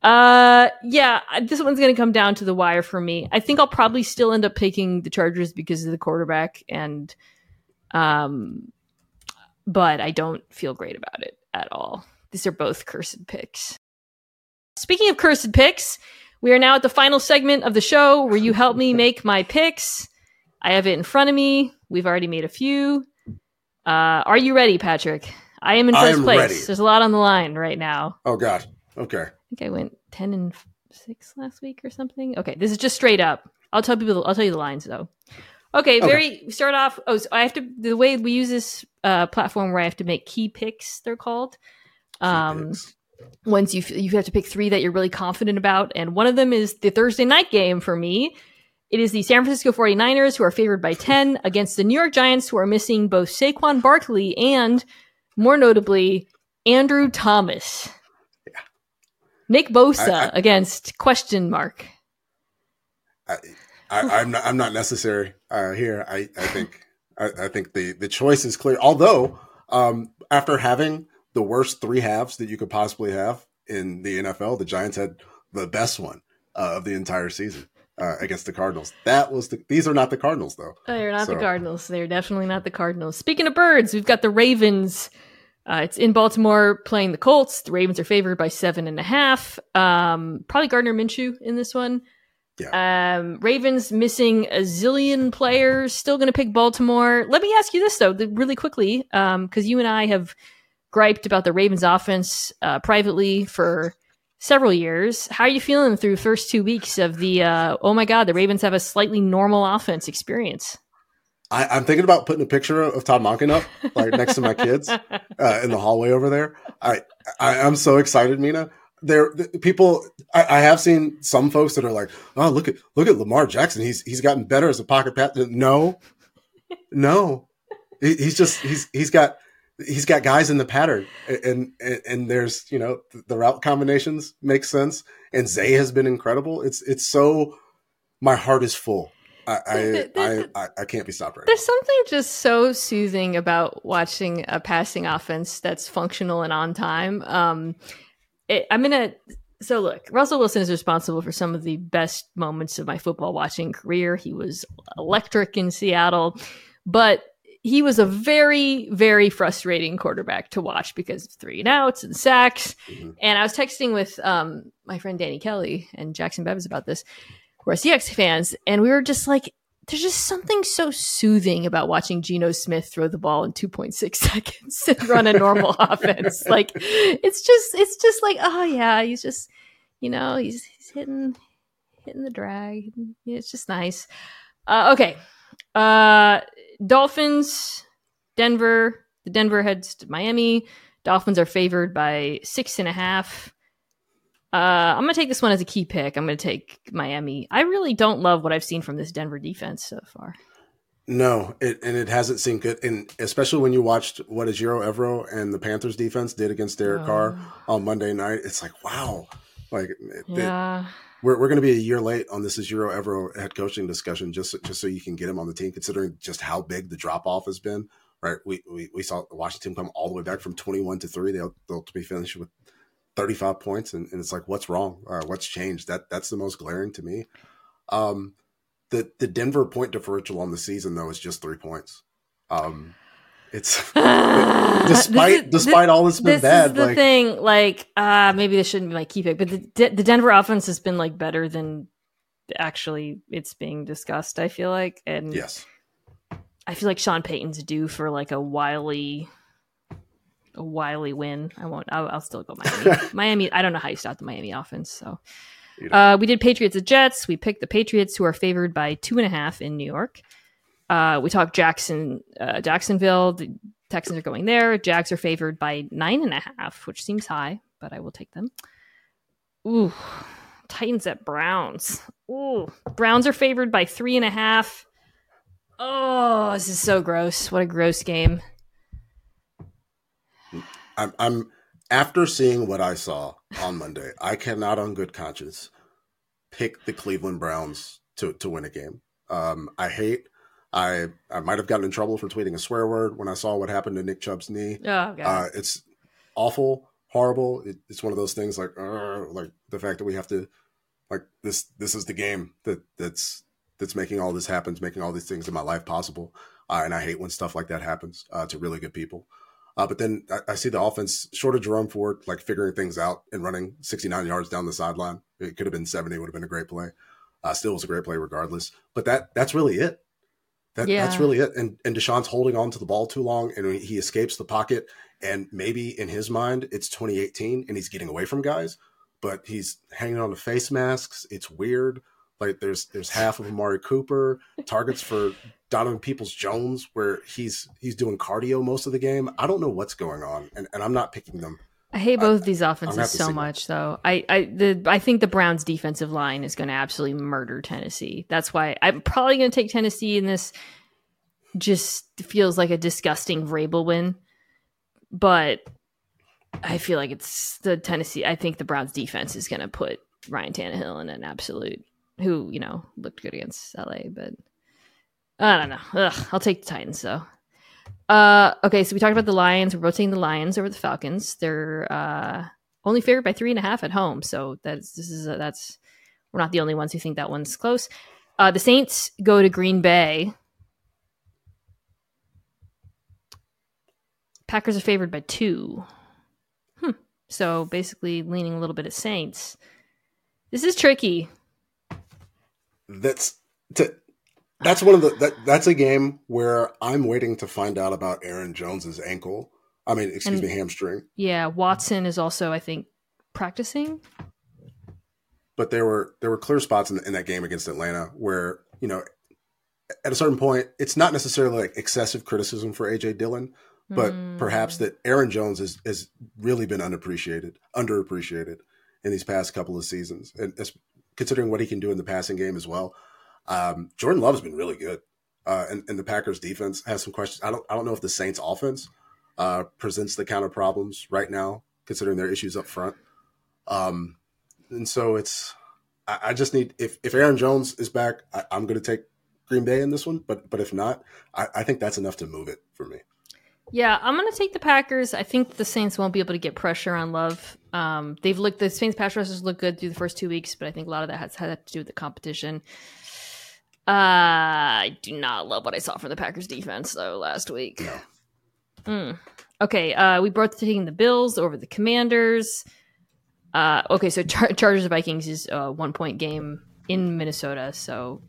Uh, yeah, this one's gonna come down to the wire for me. I think I'll probably still end up picking the Chargers because of the quarterback, and um, but I don't feel great about it at all. These are both cursed picks. Speaking of cursed picks, we are now at the final segment of the show where you help me make my picks. I have it in front of me. We've already made a few. Uh, are you ready, Patrick? I am in first am place. ready. There's a lot on the line right now. oh god, okay. I think I went 10 and 6 last week or something. Okay, this is just straight up. I'll tell people I'll tell you the lines though. Okay, very okay. start off. Oh, so I have to the way we use this uh, platform where I have to make key picks. They're called. Um, once you you have to pick three that you're really confident about, and one of them is the Thursday night game for me. It is the San Francisco 49ers who are favored by 10 against the New York Giants who are missing both Saquon Barkley and, more notably, Andrew Thomas. Nick Bosa I, I, against question mark. I, I, am not. I'm not necessary uh, here. I, I think. I, I, think the the choice is clear. Although, um, after having the worst three halves that you could possibly have in the NFL, the Giants had the best one uh, of the entire season uh, against the Cardinals. That was the. These are not the Cardinals, though. They're not so. the Cardinals. They're definitely not the Cardinals. Speaking of birds, we've got the Ravens. Uh, it's in Baltimore playing the Colts. The Ravens are favored by seven and a half. Um, probably Gardner Minshew in this one. Yeah. Um, Ravens missing a zillion players. Still going to pick Baltimore. Let me ask you this though, really quickly, because um, you and I have griped about the Ravens offense uh, privately for several years. How are you feeling through first two weeks of the? Uh, oh my God, the Ravens have a slightly normal offense experience. I, am thinking about putting a picture of Todd Monken up, like next to my kids, uh, in the hallway over there. I, I am so excited, Mina. There people I, I, have seen some folks that are like oh look at look at lamar jackson. He's he's gotten better as a pocket pass no. No. He, he's just he's he's got he's got guys in the pattern. And, and and there's you know the route combinations make sense. And zay has been incredible. It's it's so my heart is full I, I, I, I, can't be stopped right There's now. something just so soothing about watching a passing offense that's functional and on time. Um, it, I'm gonna. So look, Russell Wilson is responsible for some of the best moments of my football watching career. He was electric in Seattle, but he was a very, very frustrating quarterback to watch because of three and outs and sacks. Mm-hmm. And I was texting with um, my friend Danny Kelly and Jackson Bevis about this. We're CX fans, and we were just like, there's just something so soothing about watching Geno Smith throw the ball in 2.6 seconds and run a normal offense. Like it's just it's just like oh yeah, he's just you know he's he's hitting hitting the drag. It's just nice. Uh, okay, uh, Dolphins, Denver. The Denver heads to Miami. Dolphins are favored by six and a half. Uh, I'm going to take this one as a key pick. I'm going to take Miami. I really don't love what I've seen from this Denver defense so far. No, it, and it hasn't seemed good. And especially when you watched what Ejiro Evero and the Panthers defense did against Derek oh. Carr on Monday night, it's like, wow. Like, yeah. It, we're, we're going to be a year late on this Ejiro Evero head coaching discussion just, just so you can get him on the team, considering just how big the drop off has been. Right. We, we, we saw Washington come all the way back from 21 to 3. They'll, they'll be finished with 35 points and, and it's like what's wrong? Uh, what's changed? That that's the most glaring to me. Um the the denver point differential on the season though is just three points. Um it's despite despite this, all this been this bad is the like, thing like uh maybe this shouldn't be my key pick but the the denver offense has been like better than actually it's being discussed i feel like and yes. I feel like sean payton's due for like a wily a wily win. I won't. I'll, I'll still go Miami. Miami. I don't know how you stop the Miami offense. So uh, we did Patriots at Jets. We picked the Patriots, who are favored by two and a half in New York. Uh, we talked Jackson, uh, Jacksonville. The Texans are going there. Jags are favored by nine and a half, which seems high, but I will take them. Ooh, Titans at Browns. Ooh, Browns are favored by three and a half. Oh, this is so gross. What a gross game. I'm, I'm after seeing what I saw on Monday, I cannot, on good conscience, pick the Cleveland Browns to to win a game. Um, I hate. I I might have gotten in trouble for tweeting a swear word when I saw what happened to Nick Chubb's knee. Oh, uh, it's awful, horrible. It, it's one of those things like uh, like the fact that we have to like this. This is the game that that's that's making all this happen, making all these things in my life possible. Uh, and I hate when stuff like that happens uh, to really good people. Uh, but then I, I, see the offense short of Jerome Ford, like figuring things out and running 69 yards down the sideline. It could have been 70, would have been a great play. Uh, still was a great play regardless. But that that's really it. That, yeah. That's really it. And and Deshaun's holding on to the ball too long, and he escapes the pocket. And maybe in his mind, it's 2018, and he's getting away from guys, but he's hanging on to face masks. It's weird. Like there's there's half of Amari Cooper targets for Donovan Peoples Jones where he's he's doing cardio most of the game. I don't know what's going on, and, and I'm not picking them. I hate both I, these offenses so much, though. I I the I think the Browns' defensive line is going to absolutely murder Tennessee. That's why I'm probably going to take Tennessee in this. Just feels like a disgusting Vrabel win, but I feel like it's the Tennessee. I think the Browns' defense is going to put Ryan Tannehill in an absolute. Who you know looked good against LA, but I don't know. Ugh, I'll take the Titans though. Uh, okay, so we talked about the Lions. We're rotating the Lions over the Falcons. They're uh, only favored by three and a half at home, so that's this is a, that's we're not the only ones who think that one's close. Uh, the Saints go to Green Bay. Packers are favored by two. Hmm. So basically, leaning a little bit at Saints. This is tricky. That's to that's one of the that, that's a game where I'm waiting to find out about Aaron Jones's ankle. I mean, excuse and, me, hamstring. Yeah, Watson is also, I think, practicing. But there were there were clear spots in, in that game against Atlanta where you know, at a certain point, it's not necessarily like excessive criticism for AJ Dillon, but mm. perhaps that Aaron Jones has has really been unappreciated, underappreciated in these past couple of seasons, and considering what he can do in the passing game as well. Um, Jordan Love's been really good, uh, and, and, the Packers defense has some questions. I don't I don't know if the Saints offense uh, presents the kind of problems right now, considering their issues up front. Um, and so it's I, I, just need if if Aaron Jones is back, I, am going to take Green Bay in this one. But but if not, I, I think that's enough to move it for me. Yeah, I'm going to take the Packers. I think the Saints won't be able to get pressure on Love. Um, they've looked the Saints pass rushers look good through the first two weeks, but I think a lot of that has had to do with the competition. Uh, I do not love what I saw from the Packers defense though last week. No. Mm. Okay, uh, we both taking the Bills over the Commanders. Uh, okay, so Char- Chargers Vikings is a one point game in Minnesota. So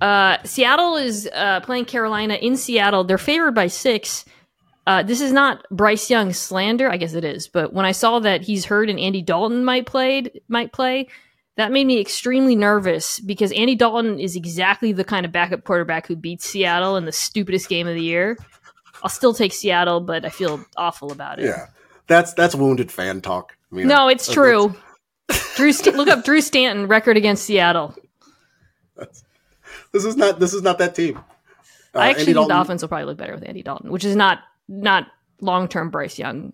uh, Seattle is uh, playing Carolina in Seattle. They're favored by six. Uh, this is not Bryce Young slander. I guess it is, but when I saw that he's hurt and Andy Dalton might played might play, that made me extremely nervous because Andy Dalton is exactly the kind of backup quarterback who beats Seattle in the stupidest game of the year. I'll still take Seattle, but I feel awful about it. Yeah, that's that's wounded fan talk. I mean, no, it's true. Drew, St- look up Drew Stanton record against Seattle. this is not this is not that team. Uh, I actually Andy think Dalton, the offense will probably look better with Andy Dalton, which is not not long term Bryce Young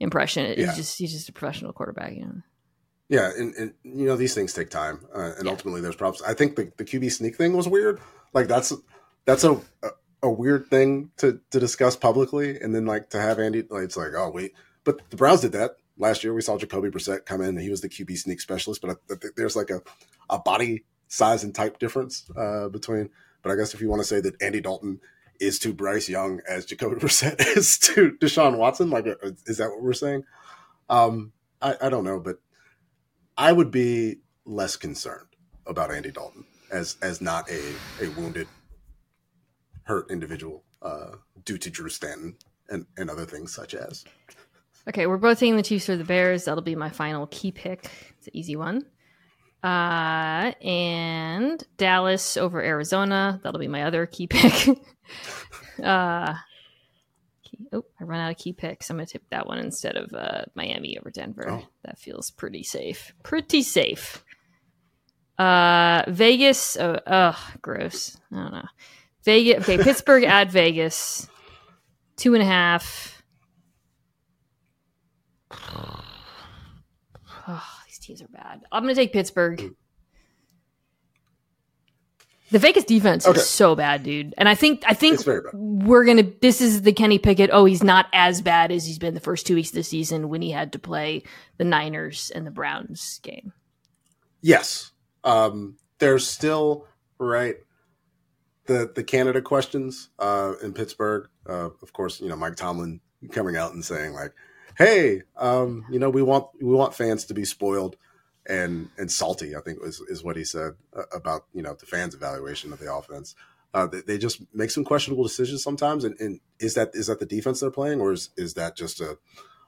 impression. He's yeah. just he's just a professional quarterback, you know. Yeah, and, and you know these things take time, uh, and yeah. ultimately there's problems. I think the, the QB sneak thing was weird. Like that's that's a, a, a weird thing to to discuss publicly, and then like to have Andy, like it's like oh wait, but the Browns did that last year. We saw Jacoby Brissett come in, and he was the QB sneak specialist. But I, I there's like a a body size and type difference uh, between. But I guess if you want to say that Andy Dalton is to Bryce Young as Jacoby Brissett is to Deshaun Watson, like uh, is that what we're saying? Um, I, I don't know, but I would be less concerned about Andy Dalton as as not a a wounded, hurt individual uh, due to Drew Stanton and and other things such as. Okay, we're both taking the Chiefs or the Bears. That'll be my final key pick. It's an easy one. Uh, and Dallas over Arizona. That'll be my other key pick. uh, oh, I run out of key picks. I'm going to tip that one instead of uh, Miami over Denver. Oh. That feels pretty safe. Pretty safe. Uh, Vegas. Oh, ugh, gross. I don't know. Vegas. Okay, Pittsburgh at Vegas. Two and a half. Oh, teams are bad. I'm going to take Pittsburgh. The Vegas defense okay. is so bad, dude. And I think I think we're gonna. This is the Kenny Pickett. Oh, he's not as bad as he's been the first two weeks of the season when he had to play the Niners and the Browns game. Yes, um, there's still right the the Canada questions uh, in Pittsburgh. Uh, of course, you know Mike Tomlin coming out and saying like, "Hey, um, you know we want we want fans to be spoiled." and and salty. I think was is what he said uh, about you know the fans' evaluation of the offense. Uh, they, they, just make some questionable decisions sometimes. And, and, is that is that the defense they're playing, or is is that just a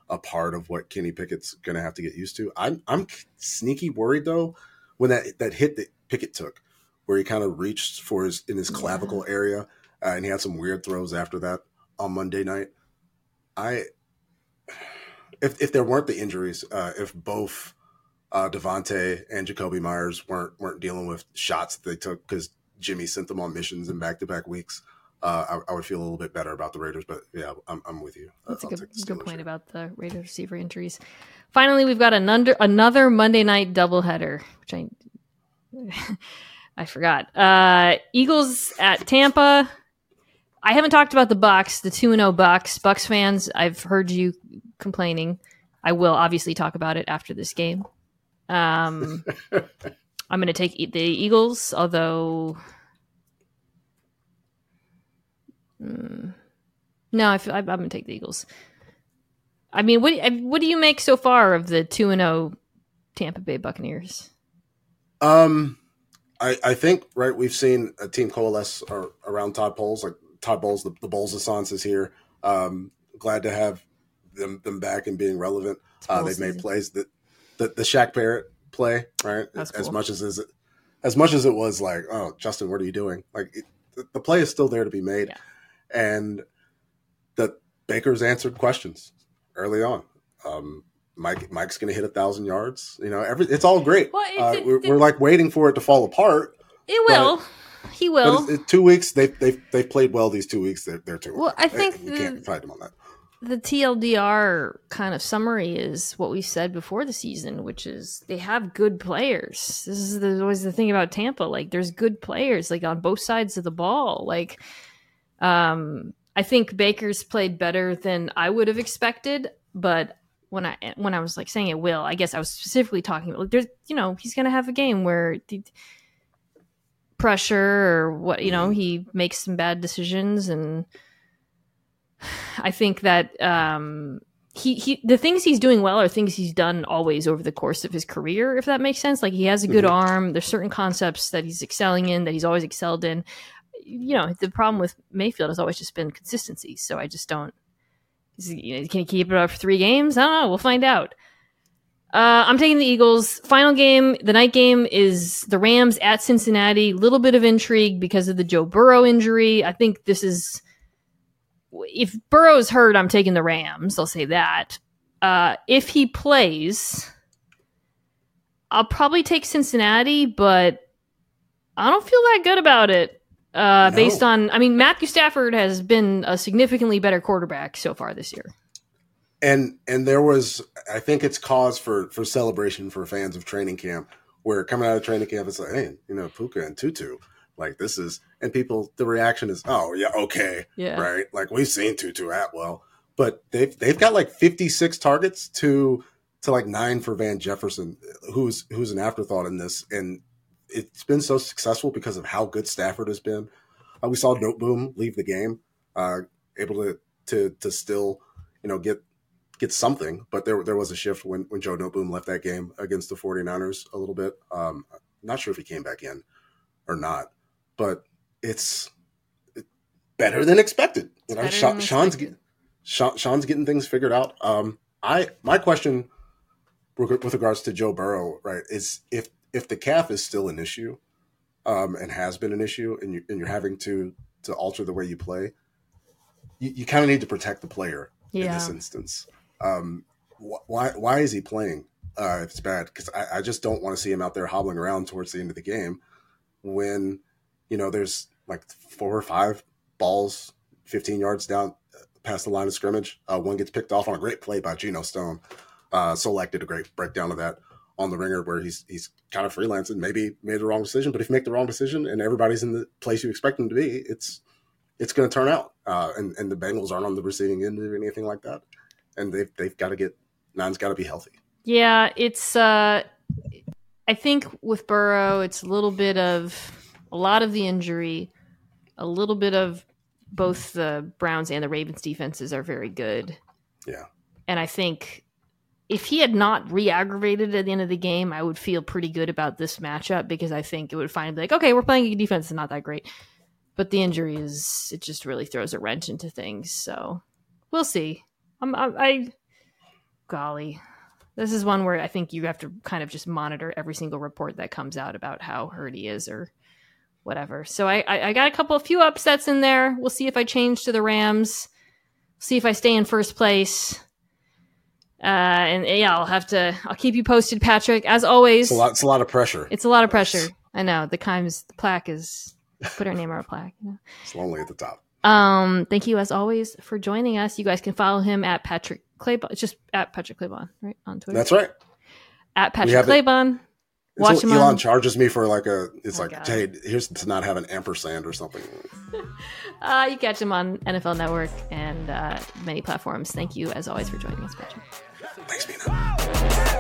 a part of what Kenny Pickett's going to have to get used to? I'm I'm sneaky worried though when that that hit that Pickett took, where he kind of reached for his in his clavicle yeah. area, uh, and he had some weird throws after that on Monday night. I, if if there weren't the injuries, uh, if both uh, Davante and Jakobi Meyers weren't weren't dealing with shots that they took because Jimmy sent them on missions in back to back weeks, uh, I, I, would feel a little bit better about the Raiders. But yeah, I'm, I'm with you. That's I'll a good, good point about the Raiders receiver injuries. Finally, we've got another another Monday night doubleheader, which I I forgot. Uh, Eagles at Tampa. I haven't talked about the Bucks, the two and zero oh Bucks. Bucs fans, I've heard you complaining. I will obviously talk about it after this game. Um, I'm going to take the Eagles, although. Mm, no, I am going to take the Eagles. I mean, what what do you make so far of the two and zero oh Tampa Bay Buccaneers? Um, I I think right we've seen a team coalesce around Todd Bowles. Like Todd Bowles, the, the Bowles Assance is here. Um, glad to have them them back and being relevant. Uh, they've made plays that the the Shaq Barrett play right That's as much as is as much as it was like oh Justin what are you doing like it, the play is still there to be made yeah. and the Baker's answered questions early on. Um, Mike Mike's going to hit a thousand yards. You know, every it's all great. Well, it's, uh, we're, we're, like waiting for it to fall apart. It will. he will. It's, two weeks. They they've they've played well these two weeks. They're, they're two. Well, I think you the, can't fight them on that. The TLDR kind of summary is what we said before the season, which is they have good players. This is the, always the thing about Tampa. Like, there's good players, like on both sides of the ball. Like, um, I think Baker's played better than I would have expected, but when I when I was like saying it will, I guess I was specifically talking about like, there's you know he's gonna have a game where the pressure or what you know he makes some bad decisions and I think that um, he he the things he's doing well are things he's done always over the course of his career if that makes sense like he has a good mm-hmm. arm there's certain concepts that he's excelling in that he's always excelled in you know the problem with Mayfield has always just been consistency so I just don't you know, can he keep it up for three games? I don't know. We'll find out. Uh, I'm taking the Eagles. Final game, the night game is the Rams at Cincinnati. Little bit of intrigue because of the Joe Burrow injury. I think this is if Burrow's hurt, I'm taking the Rams. I'll say that. Uh, if he plays, I'll probably take Cincinnati, but I don't feel that good about it. Uh, no. Based on, I mean, Matthew Stafford has been a significantly better quarterback so far this year. And and there was, I think it's cause for for celebration for fans of training camp, where coming out of training camp, it's like, hey, you know, Puka and Tutu, like this is, and people, the reaction is, oh yeah, okay, yeah, right, like we've seen Tutu Atwell, but they've they've got like fifty six targets to to like nine for Van Jefferson, who's who's an afterthought in this, and it's been so successful because of how good Stafford has been. Uh, we saw Noteboom leave the game, uh, able to to to still, you know, get get something. But there there was a shift when when Joe Noteboom left that game against the 49ers a little bit. Um, not sure if he came back in or not, but it's better than expected. You know, Sean, Sean's get, Sean's getting things figured out. Um, I my question with regards to Joe Burrow, right, is if if the calf is still an issue, um, and has been an issue, and you and you're having to to alter the way you play, you, you kind of need to protect the player yeah. in this instance. Um, wh- why why is he playing uh, if it's bad? Because I, I just don't want to see him out there hobbling around towards the end of the game when you know there's like four or five balls 15 yards down uh, past the line of scrimmage. Uh, one gets picked off on a great play by Geno Stone. Uh, Solak did a great breakdown of that on the ringer where he's he's kind of freelancing, maybe made the wrong decision. But if you make the wrong decision and everybody's in the place you expect them to be, it's it's going to turn out. Uh, and and the Bengals aren't on the receiving end of anything like that, and they've they've got to get nine's got to be healthy. Yeah, it's. Uh, I think with Burrow, it's a little bit of a lot of the injury, a little bit of both the Browns and the Ravens defenses are very good. Yeah. And I think if he had not re-aggravated at the end of the game, I would feel pretty good about this matchup because I think it would finally be like, okay, we're playing a defense, is not that great. But the injury is it just really throws a wrench into things. So we'll see. I'm, I, I golly, This is one where I think you have to kind of just monitor every single report that comes out about how hurt he is or whatever. So I, I, I got a couple, a few upsets in there. We'll see if I change to the Rams. See if I stay in first place. Uh, and yeah, I'll have to. I'll keep you posted, Patrick. As always, It's a lot. It's a lot of pressure. It's a lot of pressure. I know. The Kimes the plaque is put our name on a plaque. You know? It's lonely at the top. Um, thank you as always for joining us. You guys can follow him at Patrick Claybon. It's just at Patrick Claybon, right? On Twitter. That's right. At Patrick Claybon. Watch Elon on charges me for like a. It's Oh, like, God. hey, here's to not have an ampersand or something. uh you catch him on NFL Network and uh many platforms. Thank you as always for joining us, Patrick. Thanks, Mina.